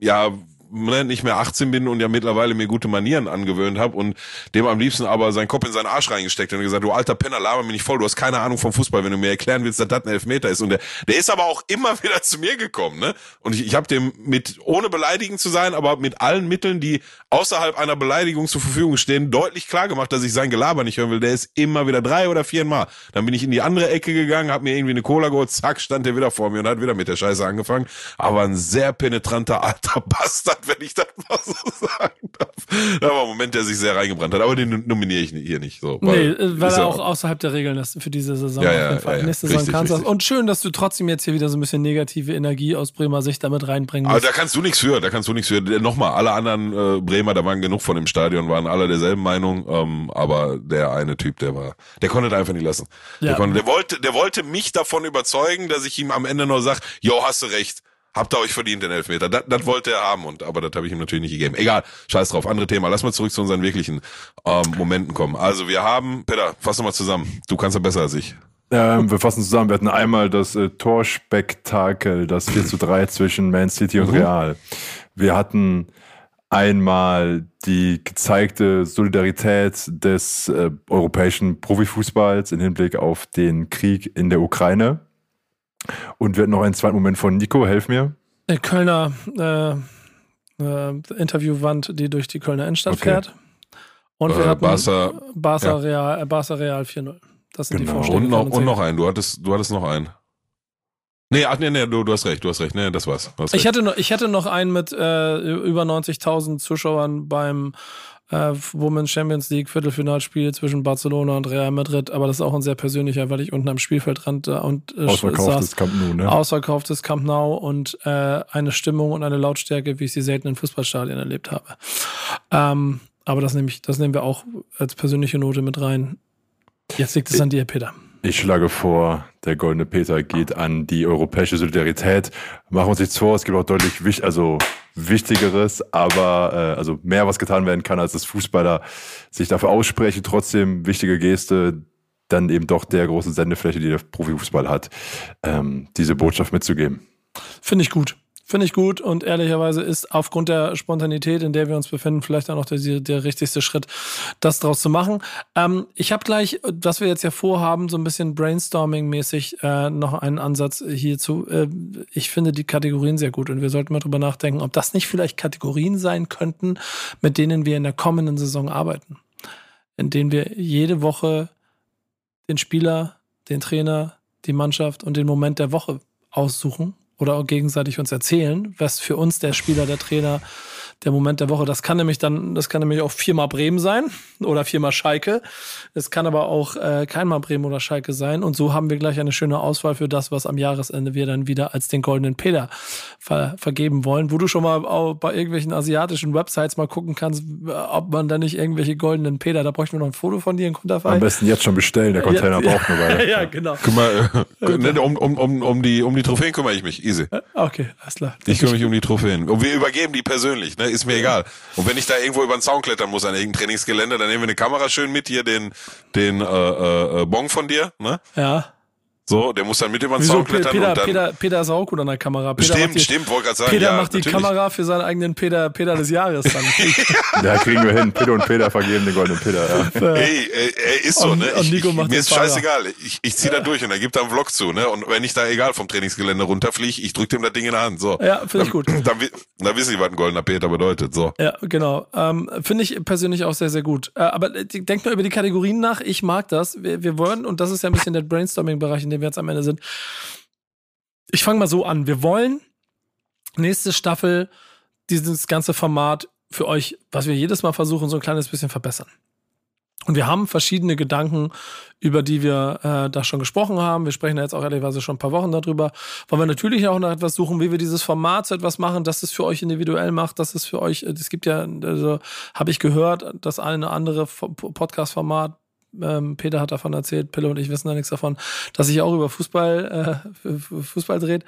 B: ja, nicht mehr 18 bin und ja mittlerweile mir gute Manieren angewöhnt habe und dem am liebsten aber seinen Kopf in seinen Arsch reingesteckt und gesagt, du alter Penner, laber mich nicht voll, du hast keine Ahnung vom Fußball, wenn du mir erklären willst, dass das ein Elfmeter ist. Und der, der ist aber auch immer <laughs> wieder zu mir gekommen, ne? Und ich, ich habe dem mit, ohne beleidigend zu sein, aber mit allen Mitteln, die außerhalb einer Beleidigung zur Verfügung stehen, deutlich klar gemacht, dass ich sein Gelaber nicht hören will. Der ist immer wieder drei oder vier Mal. Dann bin ich in die andere Ecke gegangen, habe mir irgendwie eine Cola geholt, zack, stand der wieder vor mir und hat wieder mit der Scheiße angefangen. Aber ein sehr penetranter alter Bastard, wenn ich das mal so <laughs> sagen darf. Da war ein Moment, der sich sehr reingebrannt hat, aber den nominiere ich hier nicht. So,
A: weil, nee, weil er auch außerhalb der Regeln ist für diese Saison.
B: Ja, ja, ja, ja.
A: Nächste Saison kannst du Und schön, dass du trotzdem jetzt hier wieder so ein bisschen negative Energie aus Bremer Sicht damit reinbringen
B: musst. Aber da kannst du nichts für, da kannst du nichts für. Nochmal, alle anderen äh, Bremer, da waren genug von dem Stadion, waren alle derselben Meinung, ähm, aber der eine Typ, der war, der konnte da einfach nicht lassen. Ja. Der, konnte, der wollte, der wollte mich davon überzeugen, dass ich ihm am Ende nur sag, jo, hast du recht Habt ihr euch verdient, den Elfmeter. Das, das wollte er haben, und aber das habe ich ihm natürlich nicht gegeben. Egal, scheiß drauf, andere Thema. Lass mal zurück zu unseren wirklichen ähm, Momenten kommen. Also wir haben, Peter, fass mal zusammen. Du kannst ja besser als ich.
D: Ähm, wir fassen zusammen. Wir hatten einmal das äh, Torspektakel, das 4 zu 3 zwischen Man City und mhm. Real. Wir hatten einmal die gezeigte Solidarität des äh, europäischen Profifußballs im Hinblick auf den Krieg in der Ukraine. Und wir hatten noch einen zweiten Moment von Nico, helf mir.
A: Der Kölner äh, äh, Interviewwand, die durch die Kölner Innenstadt okay. fährt. Und wir äh, hatten Barca, Barca, ja. Real, äh, Barca Real 4-0.
B: Das sind genau. die Vorschläge. Und noch, und noch einen. Du hattest, du hattest noch einen. Nee, ach nee, nee, du, du hast recht, du hast recht. Nee, das war's.
A: Ich hatte noch, ich hatte noch einen mit äh, über 90.000 Zuschauern beim äh, Women's Champions League Viertelfinalspiel zwischen Barcelona und Real Madrid, aber das ist auch ein sehr persönlicher, weil ich unten am Spielfeldrand da und
D: äh, ausverkauftes Camp Nou, ne?
A: Ausverkauftes Camp Nou und äh, eine Stimmung und eine Lautstärke, wie ich sie selten in Fußballstadien erlebt habe. Ähm, aber das nehme ich, das nehmen wir auch als persönliche Note mit rein. Jetzt liegt es an dir, Peter.
D: Ich schlage vor, der Goldene Peter geht an die europäische Solidarität. Machen wir uns nichts vor, es gibt auch deutlich wich also Wichtigeres, aber äh, also mehr, was getan werden kann, als dass Fußballer sich dafür aussprechen. Trotzdem wichtige Geste, dann eben doch der großen Sendefläche, die der Profifußball hat, ähm, diese Botschaft mitzugeben.
A: Finde ich gut. Finde ich gut und ehrlicherweise ist aufgrund der Spontanität, in der wir uns befinden, vielleicht auch noch der, der richtigste Schritt, das draus zu machen. Ähm, ich habe gleich, was wir jetzt ja vorhaben, so ein bisschen Brainstorming-mäßig äh, noch einen Ansatz hierzu. Äh, ich finde die Kategorien sehr gut und wir sollten mal drüber nachdenken, ob das nicht vielleicht Kategorien sein könnten, mit denen wir in der kommenden Saison arbeiten. In denen wir jede Woche den Spieler, den Trainer, die Mannschaft und den Moment der Woche aussuchen oder auch gegenseitig uns erzählen, was für uns der Spieler, der Trainer, der Moment der Woche. Das kann nämlich dann, das kann nämlich auch viermal Bremen sein oder viermal Schalke. Es kann aber auch äh, keinmal Bremen oder Schalke sein. Und so haben wir gleich eine schöne Auswahl für das, was am Jahresende wir dann wieder als den goldenen Peter ver vergeben wollen. Wo du schon mal auch bei irgendwelchen asiatischen Websites mal gucken kannst, ob man da nicht irgendwelche goldenen Peter, da bräuchten wir noch ein Foto von dir in Konterfei.
D: Am besten jetzt schon bestellen, der Container
A: ja,
D: braucht eine Weile. <laughs>
A: ja, genau.
B: Guck mal, <laughs> äh, ne, um, um, um, um, die, um die Trophäen kümmere ich mich, easy.
A: Okay, alles klar.
B: Ich kümmere mich um die Trophäen. Und wir übergeben die persönlich, ne? Ist mir egal. Und wenn ich da irgendwo über den Zaun klettern muss an irgendein Trainingsgelände, dann nehmen wir eine Kamera schön mit, hier den, den äh, äh, Bon von dir, ne?
A: Ja.
B: So, der muss dann mit über den? Zaun klettern
A: Peter,
B: und dann.
A: Peter, Peter ist auch gut an der Kamera. Peter
B: stimmt,
A: macht die,
B: stimmt, wollte gerade sagen.
A: Peter
B: ja,
A: macht die
B: natürlich.
A: Kamera für seinen eigenen Peter, Peter des Jahres dann. <laughs>
D: Ja, kriegen wir hin. Peter und Peter vergeben den goldenen Peter. Ja.
B: Ey, ey, ey, ist so,
A: Und-
B: ne?
A: und
B: Ich,
A: Nico
B: ich,
A: macht
B: mir ist
A: Fahrer.
B: scheißegal. Ich, ich zieh da durch und er gibt da einen Vlog zu, ne? Und wenn ich da egal vom Trainingsgelände runterfliege, ich drück dem das Ding in der Hand. So.
A: Ja, finde ich gut.
B: Dann, dann, wi- dann wissen die, was ein goldener Peter bedeutet. So.
A: Ja, genau. Ähm, Finde ich persönlich auch sehr, sehr gut. Äh, aber äh, denkt mal über die Kategorien nach. Ich mag das. Wir, wir wollen, und das ist ja ein bisschen der Brainstorming-Bereich, in dem wir jetzt am Ende sind. Ich fange mal so an. Wir wollen nächste Staffel dieses ganze Format für euch, was wir jedes Mal versuchen, so ein kleines bisschen verbessern. Und wir haben verschiedene Gedanken, über die wir äh, da schon gesprochen haben. Wir sprechen ja jetzt auch ehrlicherweise schon ein paar Wochen darüber. Wollen wir natürlich auch nach etwas suchen, wie wir dieses Format zu etwas machen, dass es für euch individuell macht, dass es für euch, äh, es gibt ja, also habe ich gehört, das eine andere Fo- Podcast-Format, ähm, Peter hat davon erzählt, Pille und ich wissen da nichts davon, dass sich auch über Fußball, äh, Fußball dreht.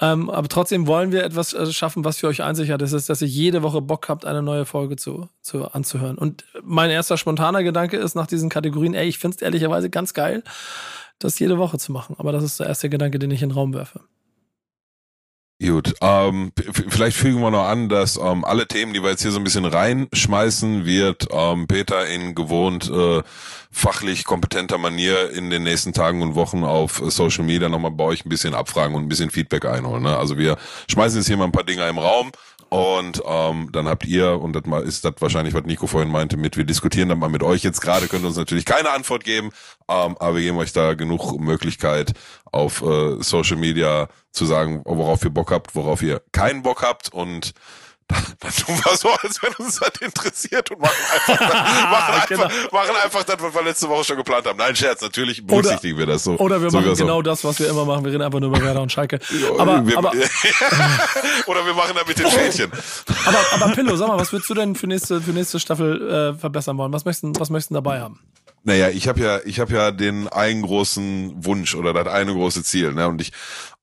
A: Ähm, aber trotzdem wollen wir etwas äh, schaffen, was für euch einzigartig ist, ist, dass ihr jede Woche Bock habt, eine neue Folge zu, zu anzuhören. Und mein erster spontaner Gedanke ist nach diesen Kategorien, ey, ich finde es ehrlicherweise ganz geil, das jede Woche zu machen. Aber das ist der erste Gedanke, den ich in den Raum werfe.
B: Gut, ähm, vielleicht fügen wir noch an, dass ähm, alle Themen, die wir jetzt hier so ein bisschen reinschmeißen, wird ähm, Peter in gewohnt äh, fachlich kompetenter Manier in den nächsten Tagen und Wochen auf äh, Social Media nochmal bei euch ein bisschen abfragen und ein bisschen Feedback einholen. Ne? Also wir schmeißen jetzt hier mal ein paar Dinger im Raum und ähm, dann habt ihr, und das mal ist das wahrscheinlich, was Nico vorhin meinte, mit, wir diskutieren dann mal mit euch jetzt gerade, könnt ihr uns natürlich keine Antwort geben, ähm, aber wir geben euch da genug Möglichkeit auf äh, Social Media zu sagen, worauf ihr Bock habt, worauf ihr keinen Bock habt. Und dann dann tun wir so, als wenn uns das interessiert und machen einfach, machen <laughs> einfach,
A: Genau.
B: machen einfach das, was wir letzte Woche schon geplant haben. Nein, Scherz, natürlich berücksichtigen wir das so.
A: Oder wir
B: so
A: machen
B: so.
A: genau das, was wir immer machen. Wir reden einfach nur über Werder und Schalke. <laughs> Aber,
B: wir,
A: aber, <laughs>
B: oder wir machen da mit den Schädchen.
A: aber, aber Pillow, sag mal, was würdest du denn für nächste, für nächste Staffel äh, verbessern wollen? Was möchtest, du- was möchtest du dabei haben?
B: Naja, ich habe ja, ich habe ja den einen großen Wunsch oder das eine große Ziel, ne? Und ich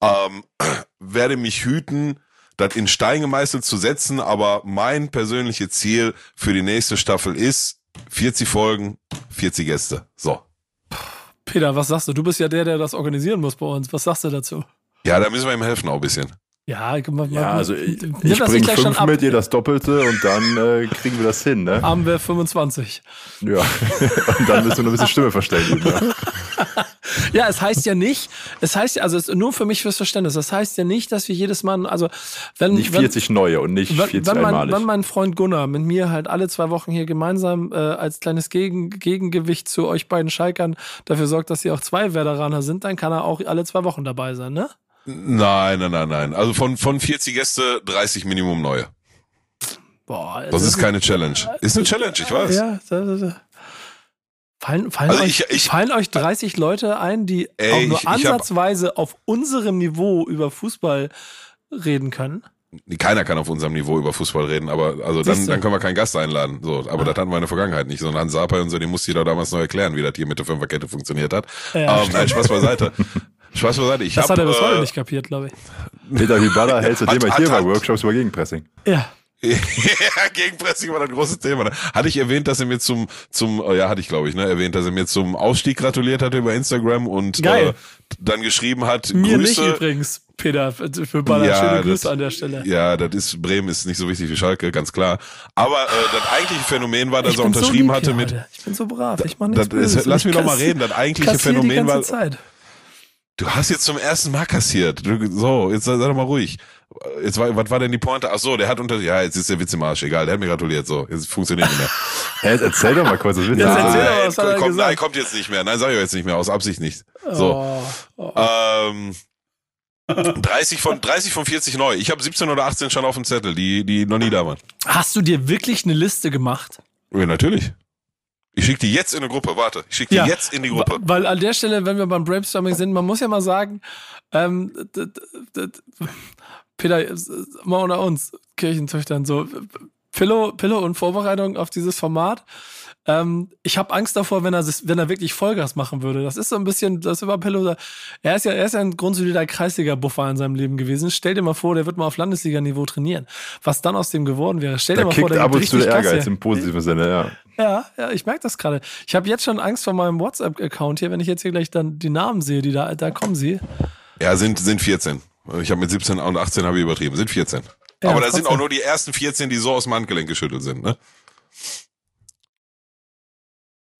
B: ähm, <clears throat> werde mich hüten, das in Stein gemeißelt zu setzen, aber mein persönliches Ziel für die nächste Staffel ist 40 Folgen, 40 Gäste. So.
A: Peter, was sagst du? Du bist ja der, der das organisieren muss bei uns. Was sagst du dazu?
B: Ja, da müssen wir ihm helfen auch ein bisschen.
A: Ja, mal,
D: Ja, also ich,
A: nimm
D: ich
A: das
D: bringe fünf mit, ihr das Doppelte und dann äh, kriegen wir das hin, ne?
A: Haben wir 25.
D: Ja. <laughs> und dann müssen wir noch ein bisschen Stimme verstellen. Ne? <laughs> <laughs>
A: Ja, es heißt ja nicht, es heißt ja, also es ist nur für mich fürs Verständnis, das heißt ja nicht, dass wir jedes Mal, also wenn,
D: Nicht 40 neue und nicht
A: wenn,
D: 40
A: wenn, mein,
D: einmalig.
A: wenn mein Freund Gunnar mit mir halt alle zwei Wochen hier gemeinsam äh, als kleines Gegen, Gegengewicht zu euch beiden Schalkern dafür sorgt, dass ihr auch zwei Werderaner sind, dann kann er auch alle zwei Wochen dabei sein, ne?
B: Nein, nein, nein, nein. Also von, von 40 Gäste 30 Minimum neue.
A: Boah,
B: Das ist keine Challenge. Ist eine Challenge, ich weiß.
A: Ja, da, da, da. Fallen, fallen,
B: Also
A: euch,
B: ich- ich-
A: fallen euch 30 Leute ein, die
B: Ey,
A: auch nur
B: ich- ich hab-
A: ansatzweise auf unserem Niveau über Fußball reden können?
B: keiner kann auf unserem Niveau über Fußball reden, aber also dann, dann können wir keinen Gast einladen. So, aber das hatten wir in der Vergangenheit nicht. So ein Hans Sapai und so, den musste jeder damals noch erklären, wie das hier mit der Fünferkette funktioniert hat.
A: Ja,
B: ähm, nein, Spaß beiseite. <laughs> Spaß beiseite. Ich
A: Das
B: hab,
A: hat er bis heute
B: äh,
A: nicht kapiert, glaube ich.
D: Peter Hyballa hält seitdem er hier
B: hat- hat-
D: Workshops über Gegenpressing.
A: Ja. <laughs>
B: ja, Gegenpressing war das große Thema. Hatte ich erwähnt, dass er mir zum, zum, äh, ja, hatte ich glaube ich, ne, erwähnt, dass er mir zum Ausstieg gratuliert hatte über Instagram und
A: Geil.
B: Äh, dann geschrieben hat,
A: Mir
B: Grüße.
A: nicht übrigens, Peter, für Baller.
B: Ja,
A: Schöne
B: das-
A: Grüße an der Stelle.
B: Ja, das ist, Bremen ist nicht so wichtig wie Schalke, ganz klar. Aber äh, das eigentliche Phänomen war, dass
A: Ich
B: er
A: bin so
B: unterschrieben
A: lieb
B: hatte mit.
A: Ich bin so brav. Ich mach
B: das,
A: nichts
B: es, lass
A: Ich
B: mich doch mal
A: kassi-
B: reden, das eigentliche Phänomen war,
A: Zeit.
B: Du hast jetzt zum ersten Mal kassiert. Du, so, jetzt sei, sei doch mal ruhig. Jetzt war, was war denn die Pointe? Ach so, der hat unter, ja, jetzt ist der Witz im Arsch, egal, der hat mir gratuliert, so, jetzt funktioniert nicht mehr. <laughs>
D: Hey, jetzt erzähl doch mal kurz, was will
A: Jetzt
D: das?
A: erzähl
D: Ja,
A: doch mal, was hat er
B: kommt,
A: gesagt?
B: nein, kommt jetzt nicht mehr. Nein, sag ich jetzt nicht mehr, aus Absicht nicht. So.
A: Oh, oh.
B: Ähm, 30 von 30 von 40 neu. Ich habe 17 oder 18 schon auf dem Zettel, die die noch nie da waren.
A: Hast du dir wirklich eine Liste gemacht?
B: Ja, natürlich. Ich schicke die jetzt in eine Gruppe. Warte, ich schicke die
A: Ja.
B: jetzt in die Gruppe.
A: Weil an der Stelle, wenn wir beim Brainstorming sind, man muss ja mal sagen, ähm, Peter, äh, mal unter uns, Kirchenzüchtern, so, Pillow, Pillow und Vorbereitung auf dieses Format. Ähm, ich habe Angst davor, wenn er, wenn er wirklich Vollgas machen würde. Das ist so ein bisschen, das über Pillow. Er ist ja, er ist ja ein grundsolider Kreisliga-Buffer in seinem Leben gewesen. Stell dir mal vor, der wird mal auf Landesliga-Niveau trainieren. Was dann aus dem geworden wäre. Stell dir
D: Da
A: mal vor, der
D: ab und zu der Ehrgeiz
A: hier.
D: im positiven Sinne, ja.
A: Ja, ja, ich merke das gerade. Ich habe jetzt schon Angst vor meinem WhatsApp-Account hier, wenn ich jetzt hier gleich dann die Namen sehe, die da, da kommen sie.
B: Ja, sind sind 14. Ich habe mit 17 und 18 habe ich übertrieben. Sind 14.
A: Ja,
B: Aber da sind auch nur die ersten 14, die so aus dem Handgelenk geschüttelt sind, ne?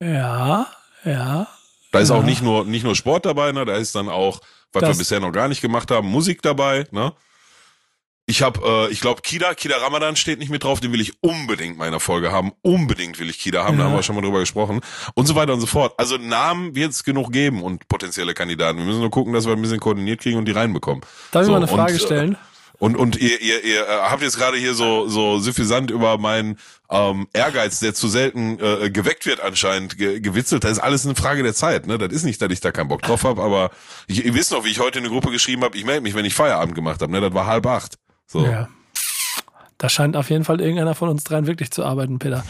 A: Ja, ja.
B: Da ist
A: Ja.
B: auch nicht nur nicht nur Sport dabei, ne? Da ist dann auch, was wir
A: Das-
B: bisher noch gar nicht gemacht haben, Musik dabei, ne? Ich habe, äh, ich glaube, Kida, Kida Ramadan steht nicht mit drauf, den will ich unbedingt mal in der Folge haben. Unbedingt will ich Kida haben, da
A: Ja.
B: haben wir schon mal drüber gesprochen. Und so weiter und so fort. Also Namen wird es genug geben und potenzielle Kandidaten. Wir müssen nur gucken, dass wir ein bisschen koordiniert kriegen und die reinbekommen.
A: Darf ich
B: So,
A: mal eine Frage
B: und, äh,
A: stellen?
B: Und, und ihr, ihr, ihr äh, habt jetzt gerade hier so, so suffisant über meinen ähm, Ehrgeiz, der zu selten äh, geweckt wird anscheinend, ge gewitzelt. Das ist alles eine Frage der Zeit. Ne? Das ist nicht, dass ich da keinen Bock drauf habe, aber ich, ihr wisst noch, wie ich heute in eine Gruppe geschrieben habe, ich melde mich, wenn ich Feierabend gemacht habe. Ne? Das war halb acht. So.
A: Ja. Da scheint auf jeden Fall irgendeiner von uns dreien wirklich zu arbeiten, Peter.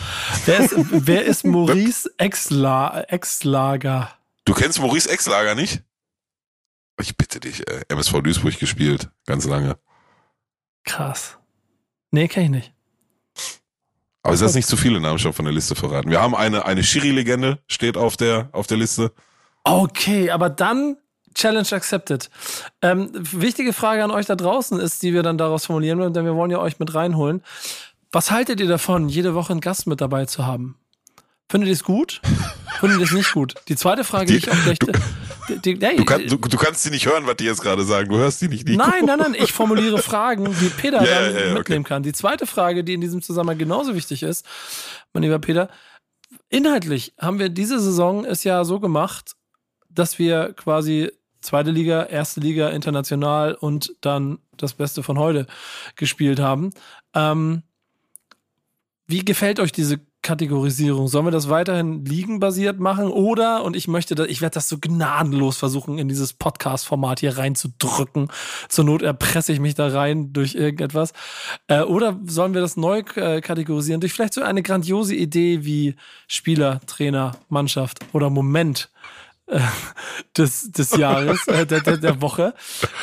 A: Wer ist, wer ist <laughs> Maurice Exla Exlager?
B: Du kennst Maurice Exlager nicht? Ich bitte dich, MSV Duisburg gespielt, ganz lange.
A: Krass. Nee, kenn ich nicht.
B: Aber ist das nicht zu viele Namen schon von der Liste verraten? Wir haben eine, eine Schiri-Legende, steht auf der, auf der Liste.
A: Okay, aber dann Challenge accepted. Ähm, wichtige Frage an euch da draußen ist, die wir dann daraus formulieren denn wir wollen ja euch mit reinholen. Was haltet ihr davon, jede Woche einen Gast mit dabei zu haben? Findet ihr es gut? Findet ihr es nicht gut? Die zweite Frage, die, ich auch gleich. Die, die, hey,
B: Du, kann, du, du kannst die nicht hören, was die jetzt gerade sagen. Du hörst die nicht. Nico.
A: Nein, nein, nein, ich formuliere Fragen, die Peter <laughs>
B: Ja,
A: dann
B: ja, ja, okay.
A: mitnehmen kann. Die zweite Frage, die in diesem Zusammenhang genauso wichtig ist, mein lieber Peter, inhaltlich haben wir diese Saison es ja so gemacht, dass wir quasi zweite Liga, erste Liga, international und dann das Beste von heute gespielt haben. Ähm, wie gefällt euch diese Kategorisierung? Sollen wir das weiterhin liegenbasiert machen oder, und ich möchte, ich werde das so gnadenlos versuchen, in dieses Podcast-Format hier reinzudrücken. Zur Not erpresse ich mich da rein durch irgendetwas. Äh, oder sollen wir das neu äh, kategorisieren durch vielleicht so eine grandiose Idee wie Spieler, Trainer, Mannschaft oder Moment äh, <laughs> des, des Jahres, äh, der, der, der Woche.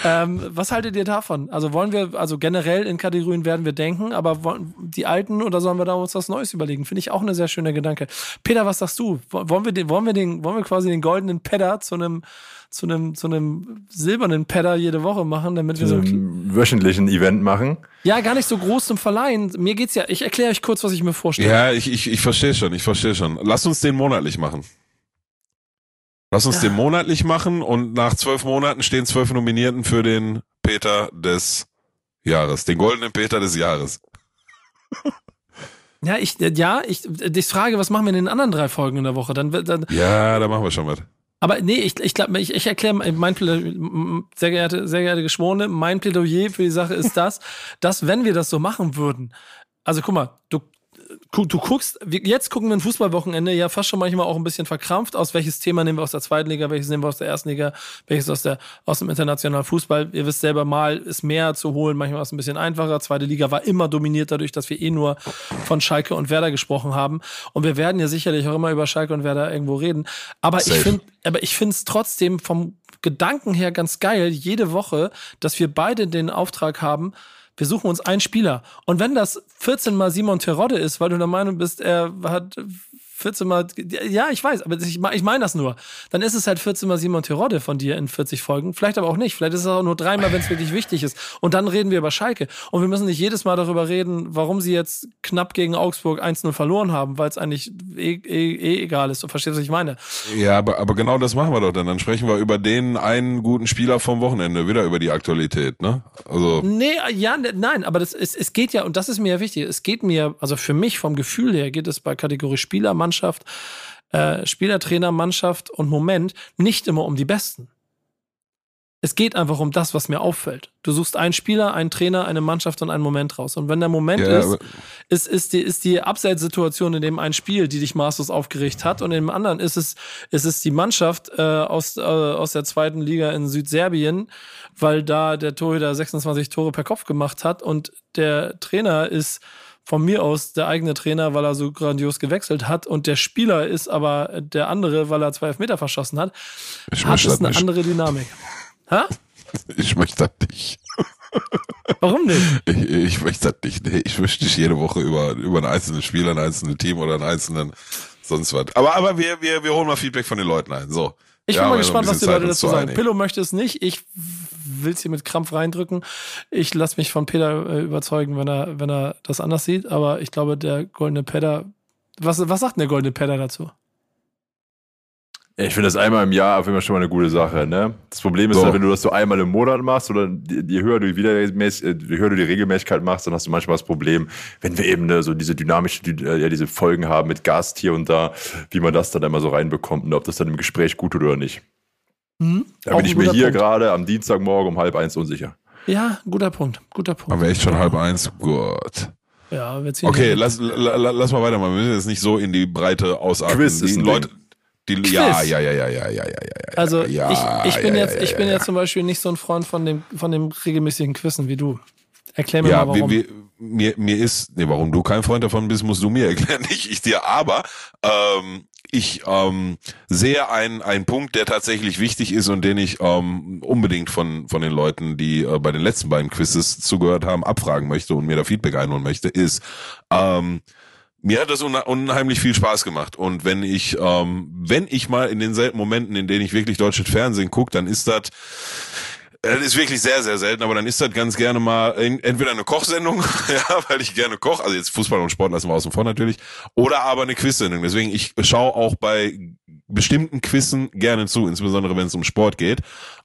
A: Ähm, was haltet ihr davon? Also wollen wir, also generell in Kategorien werden wir denken, aber wollen die alten oder sollen wir da uns was Neues überlegen? Finde ich auch eine sehr schöne Gedanke. Peter, was sagst du? Wo- Wollen wir den, wollen wir den, wollen wir quasi den goldenen Pedder zu einem, zu einem, zu einem silbernen Pedder jede Woche machen, damit wir
D: So
A: so ein
D: einem wöchentlichen Event machen.
A: ja, gar nicht so groß zum Verleihen. Mir geht's ja, ich erkläre euch kurz, was ich mir vorstelle.
B: Ja, ich, ich, ich verstehe schon, ich verstehe schon. Lass uns den monatlich machen. Lass uns den monatlich machen und nach zwölf Monaten stehen zwölf Nominierten für den Peter des Jahres, den goldenen Peter des Jahres.
A: Ja, ich, ja, ich, ich frage, was machen wir in den anderen drei Folgen in der Woche? Dann, wird- dann,
B: Ja, da machen wir schon was.
A: aber nee, ich, ich glaube, ich, ich erkläre mein Plädoyer, sehr geehrte, sehr geehrte Geschworene, mein Plädoyer für die Sache ist das, <laughs> dass wenn wir das so machen würden, also guck mal, du, du guckst, jetzt gucken wir ein Fußballwochenende ja fast schon manchmal auch ein bisschen verkrampft aus. Welches Thema nehmen wir aus der zweiten Liga, welches nehmen wir aus der ersten Liga, welches aus, der, aus dem internationalen Fußball. Ihr wisst selber mal, ist mehr zu holen, manchmal ist es ein bisschen einfacher. Zweite Liga war immer dominiert dadurch, dass wir eh nur von Schalke und Werder gesprochen haben. Und wir werden ja sicherlich auch immer über Schalke und Werder irgendwo reden. Aber ich
B: Safe.
A: finde, aber ich finde es trotzdem vom Gedanken her ganz geil, jede Woche, dass wir beide den Auftrag haben, wir suchen uns einen Spieler. Und wenn das 14 mal Simon Terodde ist, weil du der Meinung bist, er hat 14 mal, ja, ich weiß, aber ich, ich meine das nur. Dann ist es halt 14 mal Simon Terodde von dir in 40 Folgen. Vielleicht aber auch nicht. Vielleicht ist es auch nur dreimal, wenn es wirklich wichtig ist. Und dann reden wir über Schalke. Und wir müssen nicht jedes Mal darüber reden, warum sie jetzt knapp gegen Augsburg 1-0 verloren haben, weil es eigentlich eh, eh, eh egal ist. Du verstehst, was ich meine?
B: Ja, aber, aber genau das machen wir doch dann. Dann sprechen wir über den einen guten Spieler vom Wochenende, wieder über die Aktualität, ne? Also,
A: Nee, ja, ne, nein, aber das ist, es geht ja, und das ist mir ja wichtig, es geht mir, also für mich vom Gefühl her geht es bei Kategorie Spieler, Mannschaft, äh, Spieler, Trainer, Mannschaft und Moment nicht immer um die Besten. Es geht einfach um das, was mir auffällt. Du suchst einen Spieler, einen Trainer, eine Mannschaft und einen Moment raus. Und wenn der Moment
B: Ja,
A: ist, ist, ist die, ist die Abseitssituation in dem ein Spiel, die dich maßlos aufgeregt hat, und in dem anderen ist es, ist es die Mannschaft äh, aus, äh, aus der zweiten Liga in Südserbien, weil da der Torhüter 26 Tore per Kopf gemacht hat und der Trainer ist von mir aus der eigene Trainer, weil er so grandios gewechselt hat und der Spieler ist aber der andere, weil er zwei Elfmeter verschossen hat,
B: ich
A: hat es eine
B: nicht.
A: andere Dynamik. Hä? <laughs>
B: Ich möchte das nicht.
A: Warum nicht? <laughs>
B: Ich, ich möchte das nicht. Nee, ich möchte nicht jede Woche über, über einen einzelnen Spieler, ein einzelnes Team oder einen einzelnen sonst was. Aber, aber wir, wir, wir holen mal Feedback von den Leuten ein. So.
A: Ich
B: Ja,
A: bin mal gespannt, was die
B: Zeit,
A: Leute dazu
B: zu
A: sagen. Pillow möchte es nicht. Ich will es hier mit Krampf reindrücken. Ich lasse mich von Peter äh, überzeugen, wenn er, wenn er das anders sieht. Aber ich glaube, der goldene Pedder. Was, was sagt denn der goldene Pedder dazu?
D: Ich finde das einmal im Jahr auf jeden Fall schon mal eine gute Sache. Ne? Das Problem ist
B: So.
D: halt, wenn du das so einmal im Monat machst oder je höher du die, Wiedermäß, äh, je höher du die Regelmäßigkeit machst, dann hast du manchmal das Problem, wenn wir eben ne, so diese dynamische, die, äh, ja, diese Folgen haben mit Gast hier und da, wie man das dann immer so reinbekommt und ob das dann im Gespräch gut tut oder nicht.
A: Hm?
D: Da
A: Auch
D: bin ich mir hier gerade am Dienstagmorgen um halb eins unsicher.
A: Ja, guter Punkt. Guter Punkt.
B: Haben wir echt schon halb eins? Gut.
A: Ja, wir ziehen
B: Okay, lass, la, la, lass mal weitermachen. Wir müssen jetzt nicht so in die Breite ausatmen.
D: Quiz ist ein
B: Leute, die,
A: Quiz.
B: ja, ja, ja, ja, ja, ja, ja, ja.
A: Also
B: ja,
A: ich, ich bin
B: ja,
A: jetzt, ich bin
B: ja,
A: jetzt zum Beispiel nicht so ein Freund von dem, von dem regelmäßigen Quizzen wie du. Erklär mir mal
B: wir,
A: warum.
B: wir, mir, mir ist, nee, warum du kein Freund davon bist, musst du mir <laughs> erklären, nicht ich dir. Aber ähm, ich ähm, sehe einen, einen Punkt, der tatsächlich wichtig ist und den ich ähm, unbedingt von, von den Leuten, die äh, bei den letzten beiden Quizzes zugehört haben, abfragen möchte und mir da Feedback einholen möchte, ist, ähm, mir hat das unheimlich viel Spaß gemacht. Und wenn ich, ähm, wenn ich mal in den seltenen Momenten, in denen ich wirklich deutsches Fernsehen gucke, dann ist das das ist wirklich sehr, sehr selten, aber dann ist das ganz gerne mal entweder eine Kochsendung, <laughs> ja, weil ich gerne koche, also jetzt Fußball und Sport lassen wir außen vor natürlich, oder aber eine Quizsendung. Deswegen, ich schaue auch bei bestimmten Quizzen gerne zu, insbesondere wenn es um Sport geht.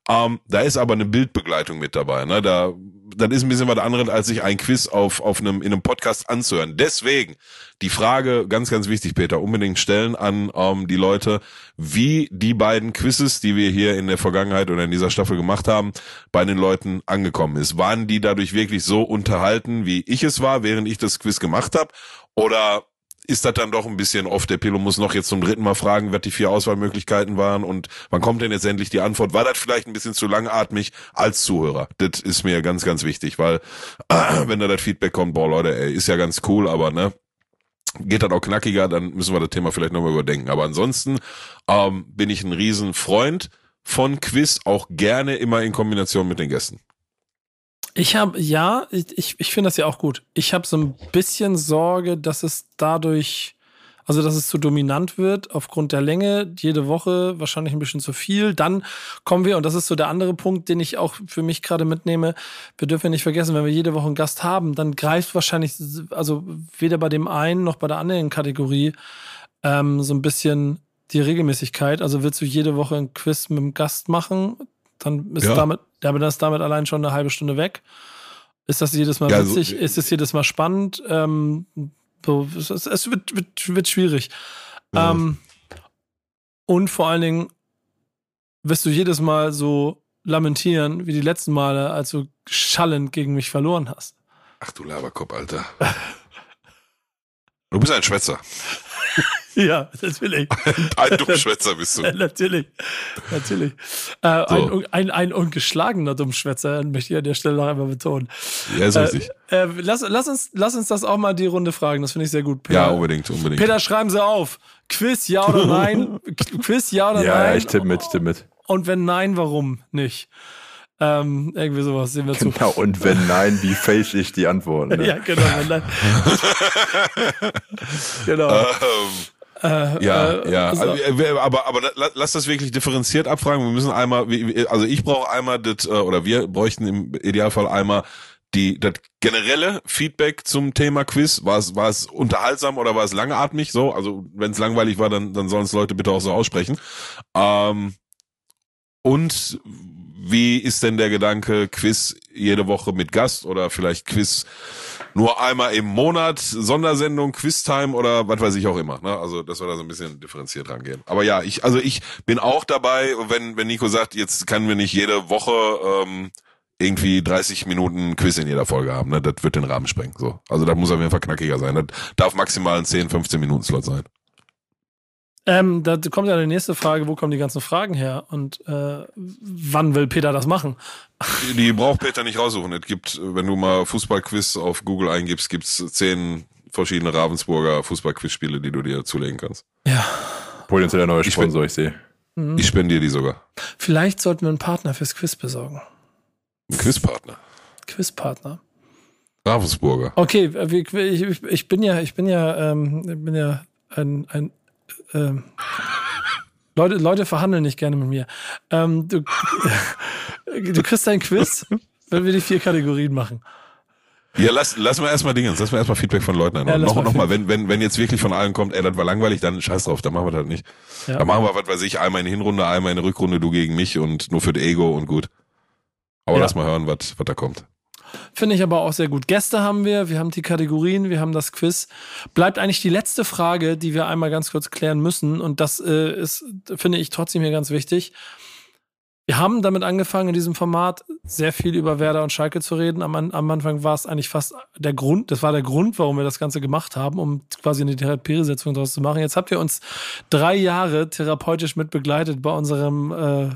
B: Ähm, da ist aber eine Bildbegleitung mit dabei. Ne? Da, das ist ein bisschen was anderes, als sich ein Quiz auf, auf einem, in einem Podcast anzuhören. Deswegen die Frage, ganz, ganz wichtig, Peter, unbedingt stellen an ähm, die Leute, wie die beiden Quizzes, die wir hier in der Vergangenheit oder in dieser Staffel gemacht haben, bei den Leuten angekommen ist. Waren die dadurch wirklich so unterhalten, wie ich es war, während ich das Quiz gemacht habe? Oder ist das dann doch ein bisschen oft, der Pillow muss noch jetzt zum dritten Mal fragen, was die vier Auswahlmöglichkeiten waren und wann kommt denn jetzt endlich die Antwort? War das vielleicht ein bisschen zu langatmig als Zuhörer? Das ist mir ganz, ganz wichtig, weil <clears throat> wenn da das Feedback kommt, boah Leute, ey, ist ja ganz cool, aber ne, geht das auch knackiger, dann müssen wir das Thema vielleicht nochmal überdenken. Aber ansonsten ähm, bin ich ein Riesenfreund von Quiz, auch gerne immer in Kombination mit den Gästen.
A: Ich habe, ja, ich, ich, ich finde das ja auch gut. Ich habe so ein bisschen Sorge, dass es dadurch, also dass es zu dominant wird aufgrund der Länge, jede Woche wahrscheinlich ein bisschen zu viel. Dann kommen wir, und das ist so der andere Punkt, den ich auch für mich gerade mitnehme, wir dürfen ja nicht vergessen, wenn wir jede Woche einen Gast haben, dann greift wahrscheinlich, also weder bei dem einen noch bei der anderen Kategorie ähm, so ein bisschen die Regelmäßigkeit. Also willst du jede Woche ein Quiz mit dem Gast machen, dann ist
B: Ja.
A: damit, aber ist damit allein schon eine halbe Stunde weg. Ist das jedes Mal
B: Ja, also-
A: witzig? ist es jedes Mal spannend? Ähm, so, es, es, es wird, wird, wird schwierig.
B: Ja.
A: Ähm, und vor allen Dingen wirst du jedes Mal so lamentieren wie die letzten Male, als du schallend gegen mich verloren hast.
B: Ach du Laberkopf, Alter. Du bist ein Schwätzer. <laughs>
A: Ja, natürlich. <laughs>
B: Ein Dummschwätzer bist du. <laughs>
A: natürlich. Natürlich. Äh,
B: So.
A: ein, ein, ein ungeschlagener Dummschwätzer, möchte ich an der Stelle noch einmal betonen.
B: Ja, ist richtig.
A: Äh, äh, lass, lass, uns, lass uns das auch mal die Runde fragen, das finde ich sehr gut. Peter,
B: Ja, unbedingt, unbedingt.
A: Peter, schreiben Sie auf. Quiz, ja oder nein? Qu- Quiz, ja oder
D: Ja,
A: nein?
D: ja, ich tippe mit, ich tippe mit.
A: Und wenn nein, warum nicht? Ähm, irgendwie sowas sehen wir zu.
D: Genau, und wenn nein, wie fälsch ich die Antworten? Ne? <laughs>
A: Ja, genau. Wenn nein. <laughs> genau.
B: Ähm, ja,
A: äh,
B: ja.
A: so.
B: Also, äh, aber, aber la- lass das wirklich differenziert abfragen. Wir müssen einmal, also ich brauche einmal das, äh, oder wir bräuchten im Idealfall einmal die das generelle Feedback zum Thema Quiz. War es, war es unterhaltsam oder war es langatmig? So, also wenn es langweilig war, dann, dann sollen es Leute bitte auch so aussprechen. Ähm, und wie ist denn der Gedanke, Quiz jede Woche mit Gast oder vielleicht Quiz nur einmal im Monat, Sondersendung, Quiztime oder was weiß ich auch immer. Ne? Also, dass wir da so ein bisschen differenziert rangehen. Aber ja, ich, also ich bin auch dabei, wenn, wenn Nico sagt, jetzt können wir nicht jede Woche ähm, irgendwie 30 Minuten Quiz in jeder Folge haben. Ne? Das wird den Rahmen sprengen. So. Also da muss auf jeden Fall knackiger sein. Das darf maximal ein 10, 15 Minuten Slot sein.
A: Ähm, da kommt ja die nächste Frage, wo kommen die ganzen Fragen her? Und äh, wann will Peter das machen?
B: Die, die braucht Peter nicht raussuchen. Es gibt, wenn du mal Fußballquiz auf Google eingibst, gibt's zehn verschiedene Ravensburger Fußballquizspiele, die du dir zulegen kannst.
A: Ja.
D: Potenziell der neue
B: Ich
D: Sponsor, ich sehe.
A: Mhm.
B: Ich spendiere die sogar.
A: Vielleicht sollten wir einen Partner fürs Quiz besorgen.
B: Ein Quizpartner.
A: Quizpartner.
B: Ravensburger.
A: Okay, äh, ich, ich, ich bin ja, ich bin ja, ähm, ich bin ja ein, ein ähm, Leute, Leute verhandeln nicht gerne mit mir. Ähm, du, <laughs> du kriegst ein Quiz, wenn wir die vier Kategorien machen.
B: Ja, lass, lass mal erstmal Dingens, lass mal erstmal Feedback von Leuten ein.
A: Ja,
B: noch,
A: mal
B: noch mal, wenn, wenn, wenn jetzt wirklich von allen kommt, ey, das war langweilig, dann scheiß drauf, dann machen wir das halt nicht.
A: Ja.
B: Dann machen wir, was weiß ich, einmal in Hinrunde, einmal in Rückrunde, du gegen mich und nur für das Ego und gut. Aber
A: Ja.
B: lass mal hören, was, was da kommt.
A: Finde ich aber auch sehr gut. Gäste haben wir, wir haben die Kategorien, wir haben das Quiz. Bleibt eigentlich die letzte Frage, die wir einmal ganz kurz klären müssen. Und das äh, ist, finde ich, trotzdem hier ganz wichtig. Wir haben damit angefangen, in diesem Format sehr viel über Werder und Schalke zu reden. Am, am Anfang war es eigentlich fast der Grund, das war der Grund, warum wir das Ganze gemacht haben, um quasi eine Therapiesetzung daraus zu machen. Jetzt habt ihr uns drei Jahre therapeutisch mit begleitet bei unserem äh,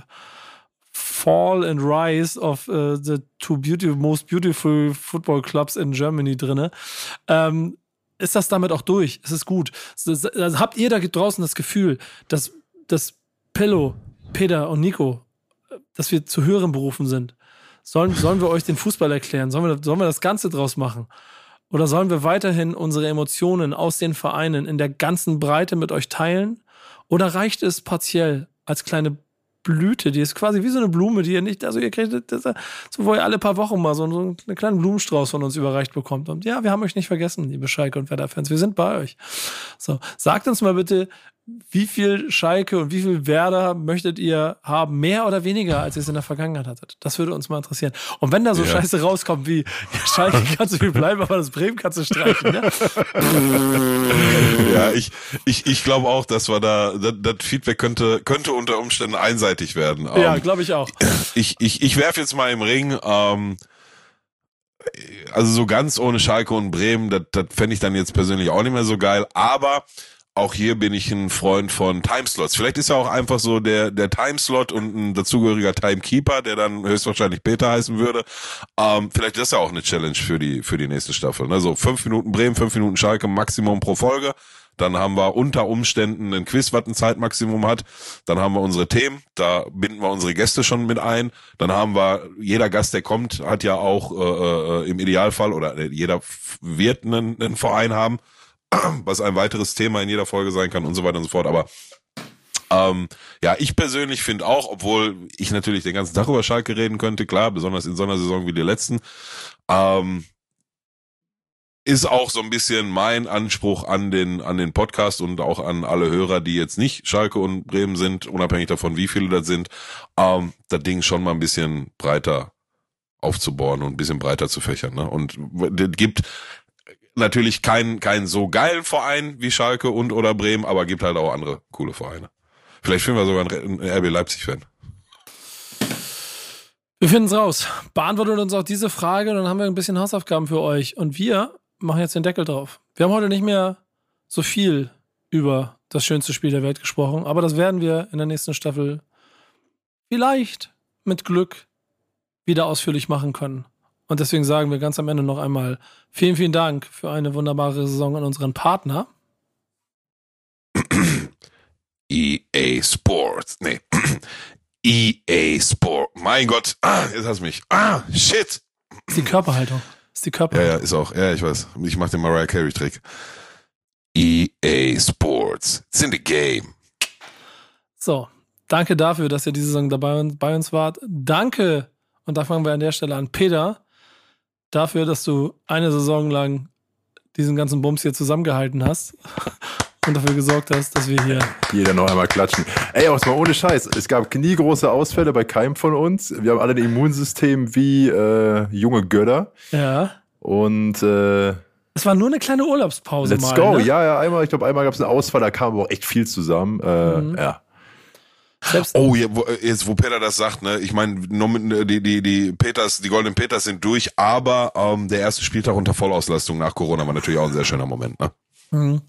A: Fall and Rise of äh, the two beautiful, most beautiful football clubs in Germany drinne. Ähm, ist das damit auch durch? Es ist gut. Das- Also habt ihr da draußen das Gefühl, dass, dass Pillow, Peter und Nico, äh, dass wir zu höheren Berufen sind? Sollen, sollen wir euch den Fußball erklären? Sollen wir, sollen wir das Ganze draus machen? Oder sollen wir weiterhin unsere Emotionen aus den Vereinen in der ganzen Breite mit euch teilen? Oder reicht es partiell als kleine Blüte, die ist quasi wie so eine Blume, die ihr nicht, also ihr kriegt das, so, wo ihr alle paar Wochen mal so, so einen kleinen Blumenstrauß von uns überreicht bekommt. Und ja, wir haben euch nicht vergessen, liebe Schalke und Werder-Fans. Wir sind bei euch. So, sagt uns mal bitte, wie viel Schalke und wie viel Werder möchtet ihr haben? Mehr oder weniger, als ihr es in der Vergangenheit hattet? Das würde uns mal interessieren. Und wenn da so
B: Ja.
A: Scheiße rauskommt wie, ja, Schalke <laughs> kannst du viel bleiben, aber das Bremen kannst du streichen, ne?
B: Ja, ich, ich, ich glaube auch, dass wir da, das, das Feedback könnte, könnte unter Umständen einseitig werden.
A: Ja, glaube ich auch.
B: ich, ich, ich werfe jetzt mal im Ring, ähm, also so ganz ohne Schalke und Bremen, das, das fände ich dann jetzt persönlich auch nicht mehr so geil, aber auch hier bin ich ein Freund von Timeslots. Vielleicht ist ja auch einfach so der, der Timeslot und ein dazugehöriger Timekeeper, der dann höchstwahrscheinlich Peter heißen würde. Ähm, vielleicht ist ja auch eine Challenge für die, für die nächste Staffel. Ne? So fünf Minuten Bremen, fünf Minuten Schalke, Maximum pro Folge. Dann haben wir unter Umständen ein Quiz, was ein Zeitmaximum hat. Dann haben wir unsere Themen, da binden wir unsere Gäste schon mit ein. Dann haben wir, jeder Gast, der kommt, hat ja auch äh, äh, im Idealfall oder äh, jeder wird einen, einen Verein haben, <clears throat> was ein weiteres Thema in jeder Folge sein kann und so weiter und so fort. Aber ähm, ja, ich persönlich finde auch, obwohl ich natürlich den ganzen Tag über Schalke reden könnte, klar, besonders in so einer Saison wie die letzten, ähm, ist auch so ein bisschen mein Anspruch an den, an den Podcast und auch an alle Hörer, die jetzt nicht Schalke und Bremen sind, unabhängig davon, wie viele das sind, ähm, das Ding schon mal ein bisschen breiter aufzubauen und ein bisschen breiter zu fächern. Ne? Und es gibt natürlich keinen, keinen so geilen Verein wie Schalke und oder Bremen, aber gibt halt auch andere coole Vereine. Vielleicht finden wir sogar einen RB Leipzig-Fan.
A: Wir finden es raus. Beantwortet uns auch diese Frage und dann haben wir ein bisschen Hausaufgaben für euch. Und wir machen jetzt den Deckel drauf. Wir haben heute nicht mehr so viel über das schönste Spiel der Welt gesprochen, aber das werden wir in der nächsten Staffel vielleicht mit Glück wieder ausführlich machen können. Und deswegen sagen wir ganz am Ende noch einmal vielen, vielen Dank für eine wunderbare Saison an unseren Partner. <clears throat>
B: EA Sports. Nee. <clears throat> EA Sport. Mein Gott. Ah, jetzt hast du mich. Ah, shit.
A: Ist die Körperhaltung. Ist die
B: Ja,
A: Körperhaltung.
B: ja, ist auch. Ja, ich weiß. Ich mach den Mariah Carey Trick. EA Sports. It's in the game.
A: So, danke dafür, dass ihr diese Saison dabei bei uns wart. Danke, und da fangen wir an der Stelle an, Peter, dafür, dass du eine Saison lang diesen ganzen Bums hier zusammengehalten hast <laughs> und dafür gesorgt hast, dass wir hier.
D: Jeder noch einmal klatschen. Ey, aber es mal ohne Scheiß. Es gab nie große Ausfälle bei keinem von uns. Wir haben alle ein Immunsystem wie äh, junge Götter.
A: Ja.
D: Und äh,
A: Es war nur eine kleine Urlaubspause
D: let's
A: mal.
D: go.
A: Ne?
D: Ja, ja, einmal, ich glaube, einmal gab es einen Ausfall, da kam aber auch echt viel zusammen. Äh,
A: Mhm.
D: Ja.
A: Selbst,
B: Oh, ja, wo, jetzt, wo Peter das sagt, ne, ich meine, die, die, die Peters, die Golden Peters sind durch, aber ähm, der erste Spieltag unter Vollauslastung nach Corona war natürlich auch ein sehr schöner Moment, ne?
A: Mhm.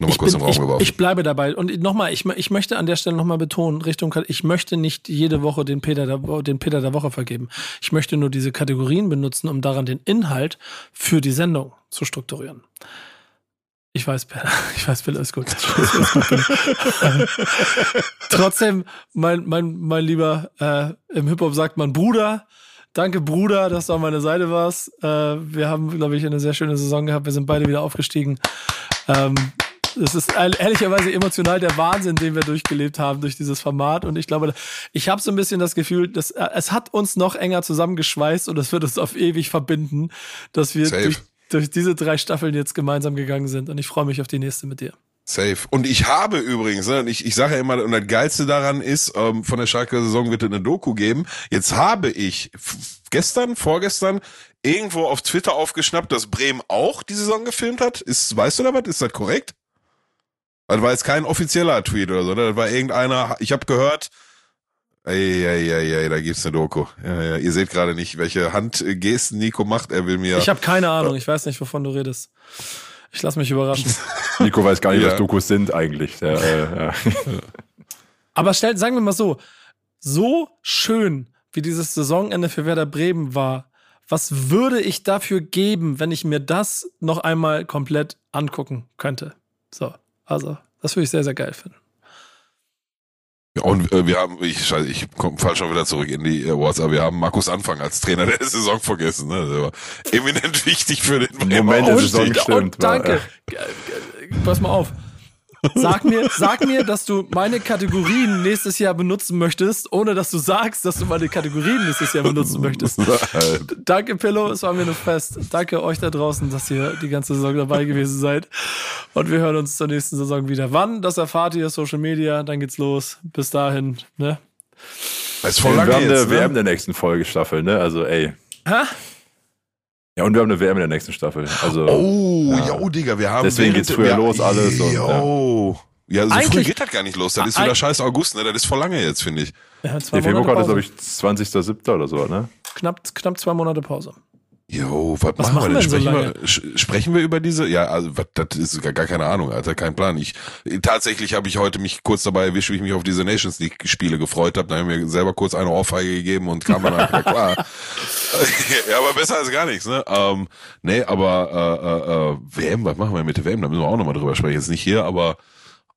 B: Nur mal
A: ich,
B: kurz
A: bin,
B: im Raum
A: ich,
B: geworfen.
A: ich bleibe dabei. Und nochmal, ich, ich möchte an der Stelle nochmal betonen, Richtung, ich möchte nicht jede Woche den Peter, der, den Peter der Woche vergeben. Ich möchte nur diese Kategorien benutzen, um daran den Inhalt für die Sendung zu strukturieren. Ich weiß, Peter, <laughs> ich weiß, Peter, ist gut. <laughs> Trotzdem, mein, mein, mein Lieber, äh, im Hip-Hop sagt man Bruder. Danke, Bruder, dass du an meiner Seite warst. Äh, wir haben, glaube ich, eine sehr schöne Saison gehabt. Wir sind beide wieder aufgestiegen. Ähm, es ist ehr- ehrlicherweise emotional der Wahnsinn, den wir durchgelebt haben durch dieses Format. Und ich glaube, ich habe so ein bisschen das Gefühl, dass äh, es hat uns noch enger zusammengeschweißt und es wird uns auf ewig verbinden, dass wir
B: Safe.
A: durch, durch diese drei Staffeln jetzt gemeinsam gegangen sind. Und ich freue mich auf die nächste mit dir.
B: Safe. Und ich habe übrigens, ne, ich, ich sage ja immer, und das Geilste daran ist, ähm, von der Schalke Saison wird es eine Doku geben. Jetzt habe ich gestern, vorgestern, irgendwo auf Twitter aufgeschnappt, dass Bremen auch die Saison gefilmt hat. Ist, weißt du da was? Ist das korrekt? Das war jetzt kein offizieller Tweet oder so, ne? Das war irgendeiner, ich habe gehört, ey, da gibt's eine Doku. Ja, ja, ihr seht gerade nicht, welche Handgesten Nico macht. Er will mir.
A: Ich habe keine Ahnung, ich weiß nicht, wovon du redest. Ich lasse mich überraschen. <laughs>
D: Nico weiß gar nicht,
B: Ja.
D: was Dokus sind eigentlich. Der, äh, ja. <laughs>
A: Aber stell, sagen wir mal so, so schön wie dieses Saisonende für Werder Bremen war, was würde ich dafür geben, wenn ich mir das noch einmal komplett angucken könnte? So, also, das würde ich sehr, sehr geil finden.
B: Ja, Und äh, wir haben, ich, scheiße, ich komm, fall schon wieder zurück in die äh, WhatsApp. Wir haben Markus Anfang als Trainer der <laughs> Saison vergessen. Ne? Das war eminent wichtig für den
D: Moment der Saison stimmt,
A: und danke.
D: war,
A: g- Pass mal auf. Sag mir, sag mir, dass du meine Kategorien nächstes Jahr benutzen möchtest, ohne dass du sagst, dass du meine Kategorien nächstes Jahr benutzen möchtest. <laughs> Danke, Pillow, es war mir ein Fest. Danke euch da draußen, dass ihr die ganze Saison dabei gewesen seid. Und wir hören uns zur nächsten Saison wieder. Wann? Das erfahrt ihr, Social Media, dann geht's los. Bis dahin, ne?
B: Das ist voll
D: wir
B: lange
D: haben eine
B: jetzt,
D: WM in
B: ne?
D: der nächsten Folgestaffel, ne? Also, ey.
A: Hä?
D: Ja, und wir haben eine WM in der nächsten Staffel. Also,
B: Oh,
D: Ja.
B: ja, Digga, wir haben.
D: Deswegen geht's früher los, alles und,
B: Jo. Ja, so früh
A: Eigentlich-
B: geht das gar nicht los. Das ist wieder scheiß August, ne? Das ist voll lange jetzt, finde ich.
A: Haben zwei
D: der Februar ist, glaube ich, 20.07. oder so, ne?
A: Knapp, knapp zwei Monate Pause.
B: Jo, was,
A: Was
B: machen wir denn?
A: denn so
B: Sprechen, wir, sprechen wir über diese? Ja, also was, das ist gar, gar keine Ahnung, Alter, kein Plan. Ich tatsächlich habe ich heute mich kurz dabei erwischt, wie ich mich auf diese Nations League Spiele gefreut habe. Da haben wir selber kurz eine Ohrfeige gegeben und kam dann ja klar. <laughs> <laughs> ja, aber besser als gar nichts, ne? Ähm, nee, aber äh, äh, äh, WM, was machen wir mit der WM? Da müssen wir auch nochmal drüber sprechen. Jetzt nicht hier, aber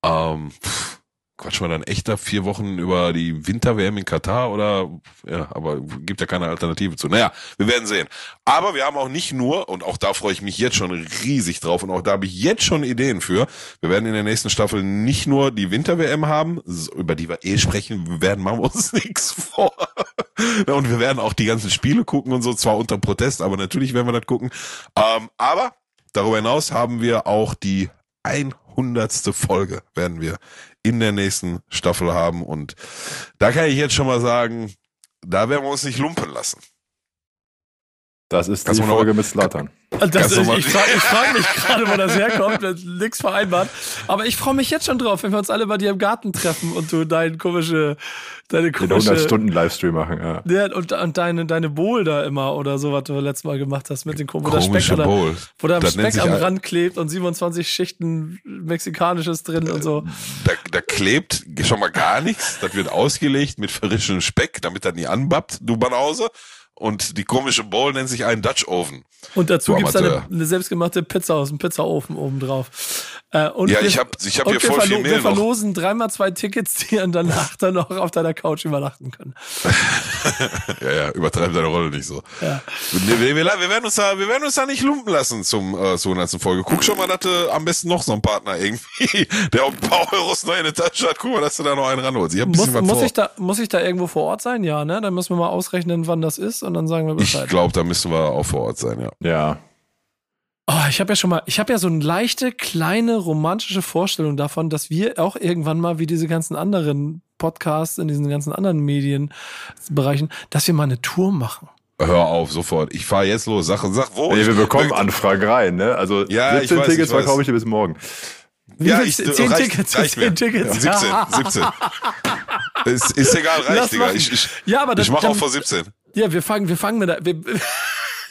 B: ähm, pff, quatschen wir dann echter vier Wochen über die Winter-WM in Katar oder ja, aber gibt ja keine Alternative zu. Naja, wir werden sehen. Aber wir haben auch nicht nur, und auch da freue ich mich jetzt schon riesig drauf, und auch da habe ich jetzt schon Ideen für. Wir werden in der nächsten Staffel nicht nur die Winter-WM haben, über die wir eh sprechen werden, machen wir uns <laughs> nichts vor. Und wir werden auch die ganzen Spiele gucken und so, zwar unter Protest, aber natürlich werden wir das gucken. Ähm, aber darüber hinaus haben wir auch die 100. Folge werden wir in der nächsten Staffel haben. Und da kann ich jetzt schon mal sagen, da werden wir uns nicht lumpen lassen.
D: Das ist
B: Kannst
D: die Folge mit.
A: Das,
B: du
A: ich ich frage frag mich gerade, wo das herkommt. Das Nix vereinbart. Aber ich freue mich jetzt schon drauf, wenn wir uns alle bei dir im Garten treffen und du deine komische, deine
D: Den 100
A: komische,
D: Stunden Livestream machen, ja.
A: ja, und, und deine, deine Bowl da immer oder so, was du letztes Mal gemacht hast mit den kom- wo der Speck, oder,
B: Bowl.
A: wo
B: nennt
A: Speck am Rand klebt und 27 Schichten Mexikanisches drin und so.
B: Da, da klebt schon mal gar nichts. Das wird ausgelegt mit frischem Speck, damit das nie anbappt, du Banause. Und die komische Bowl nennt sich ein Dutch Oven.
A: Und dazu
B: Du
A: gibt's eine, eine selbstgemachte Pizza aus dem Pizzaofen oben drauf. Äh, und
B: Ja,
A: wir-
B: ich hab- ich hab hier voll viel Mehl
A: Wir
B: noch.
A: verlosen dreimal zwei Tickets, die dann danach dann noch auf deiner Couch übernachten können. <laughs>
B: Ja, ja, übertreib deine Rolle nicht so.
A: Ja.
B: Wir, wir, wir, wir werden uns da, wir werden uns da nicht lumpen lassen zum äh, zur 100. Folge. Guck schon mal, dass du am besten noch so einen Partner irgendwie, <laughs> der auch ein paar Euros neu in der Tasche hat. Guck mal, dass du da noch einen ranholst. Ich hab ein
A: Muss,
B: bisschen was
A: muss,
B: vor.
A: ich da, muss ich da irgendwo vor Ort sein? Ja, ne? Dann müssen wir mal ausrechnen, wann das ist und dann sagen wir
B: ich
A: Bescheid.
B: glaube, da müssen wir auch vor Ort sein, ja.
D: Ja.
A: Oh, ich habe ja schon mal, ich habe ja so eine leichte, kleine, romantische Vorstellung davon, dass wir auch irgendwann mal wie diese ganzen anderen Podcasts in diesen ganzen anderen Medienbereichen, dass wir mal eine Tour machen.
B: Hör auf, sofort. Ich fahre jetzt los. Sag, sag wo.
D: Ey, wir bekommen
B: möchte-
D: Anfragen rein, ne? Also
B: Ja, ich
D: 17
B: weiß,
D: Tickets verkaufe ich dir bis morgen.
A: Wie
B: Ja,
A: viel-
B: ich,
A: zehn
B: reicht,
A: Tickets,
B: reicht
A: zehn
B: mir.
A: Tickets.
B: 17, 17. ist, ist egal, reicht, Digga. Ich, ich,
A: Ja, aber das-
B: ich mache auch vor 17.
A: Ja, wir fangen, wir fangen mit der. Wir,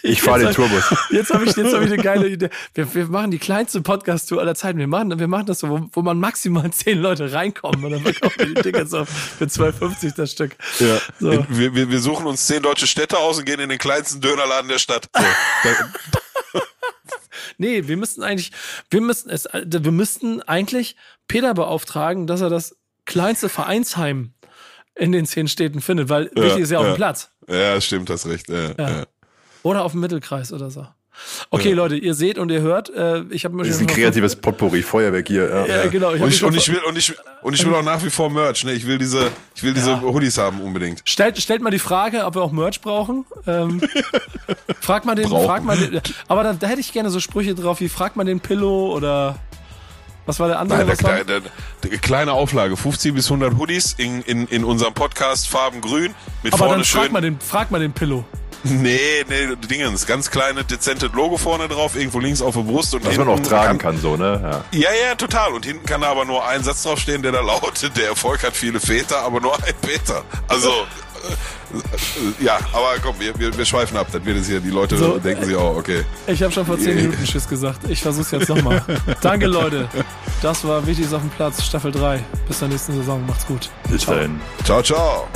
D: Ich fahre den Tourbus.
A: Jetzt habe ich, jetzt hab ich eine geile Idee. Wir, wir machen die kleinste Podcast-Tour aller Zeiten. Wir machen, wir machen das so, wo, wo man maximal <laughs> zehn Leute reinkommen und dann verkaufen wir die Tickets auf für 2,50 das Stück.
D: Ja.
A: So.
B: Wir, wir, wir suchen uns zehn deutsche Städte aus und gehen in den kleinsten Dönerladen der Stadt. So. <laughs>
A: Nee, wir müssten eigentlich, wir müssten es, wir müssten eigentlich Peter beauftragen, dass er das kleinste Vereinsheim in den zehn Städten findet, weil wichtig ist ja auf
B: ja.
A: dem Platz.
B: ja, stimmt, hast recht. Ja, ja.
A: Oder auf dem Mittelkreis oder so. Okay, Leute, ihr seht und ihr hört, äh, ich habe
D: Das ist ein kreatives Potpourri, Feuerwerk hier. Ja.
A: Ja, genau. Ich hab
B: Und ich, und, ich will, und, ich, und ich will auch nach wie vor Merch. Ne? Ich will diese, ich will diese Hoodies haben unbedingt.
A: Stellt, stellt mal die Frage, ob wir auch Merch brauchen. Ähm, <laughs> frag mal den,
B: Brauchen.
A: frag mal den, aber da, da hätte ich gerne so Sprüche drauf wie frag mal den Pillow oder was war der andere?
B: Nein, der, der, der, kleine Auflage, 50 bis 100 Hoodies in, in, in unserem Podcast Farben grün mit
A: aber
B: vorne
A: dann frag
B: schön.
A: mal, den, frag mal den Pillow. <laughs>
B: Nee, nee, Dingens, ganz kleine, dezente Logo vorne drauf, irgendwo links auf der Brust und
D: Was man auch tragen kann, so, ne? Ja.
B: Ja, ja, total. Und hinten kann da aber nur ein Satz draufstehen, der da lautet, der Erfolg hat viele Väter, aber nur ein Peter. Also, äh, äh, ja, aber komm, wir, wir, wir schweifen ab. Dann wird es hier, die Leute
A: So,
B: denken sich auch, okay.
A: Ich habe schon vor 10 Minuten Tschüss gesagt. Ich versuch's jetzt nochmal. <laughs> Danke, Leute. Das war Wichtiges auf dem Platz, Staffel 3. Bis zur nächsten Saison. Macht's gut.
D: Bis dahin.
B: Ciao, ciao.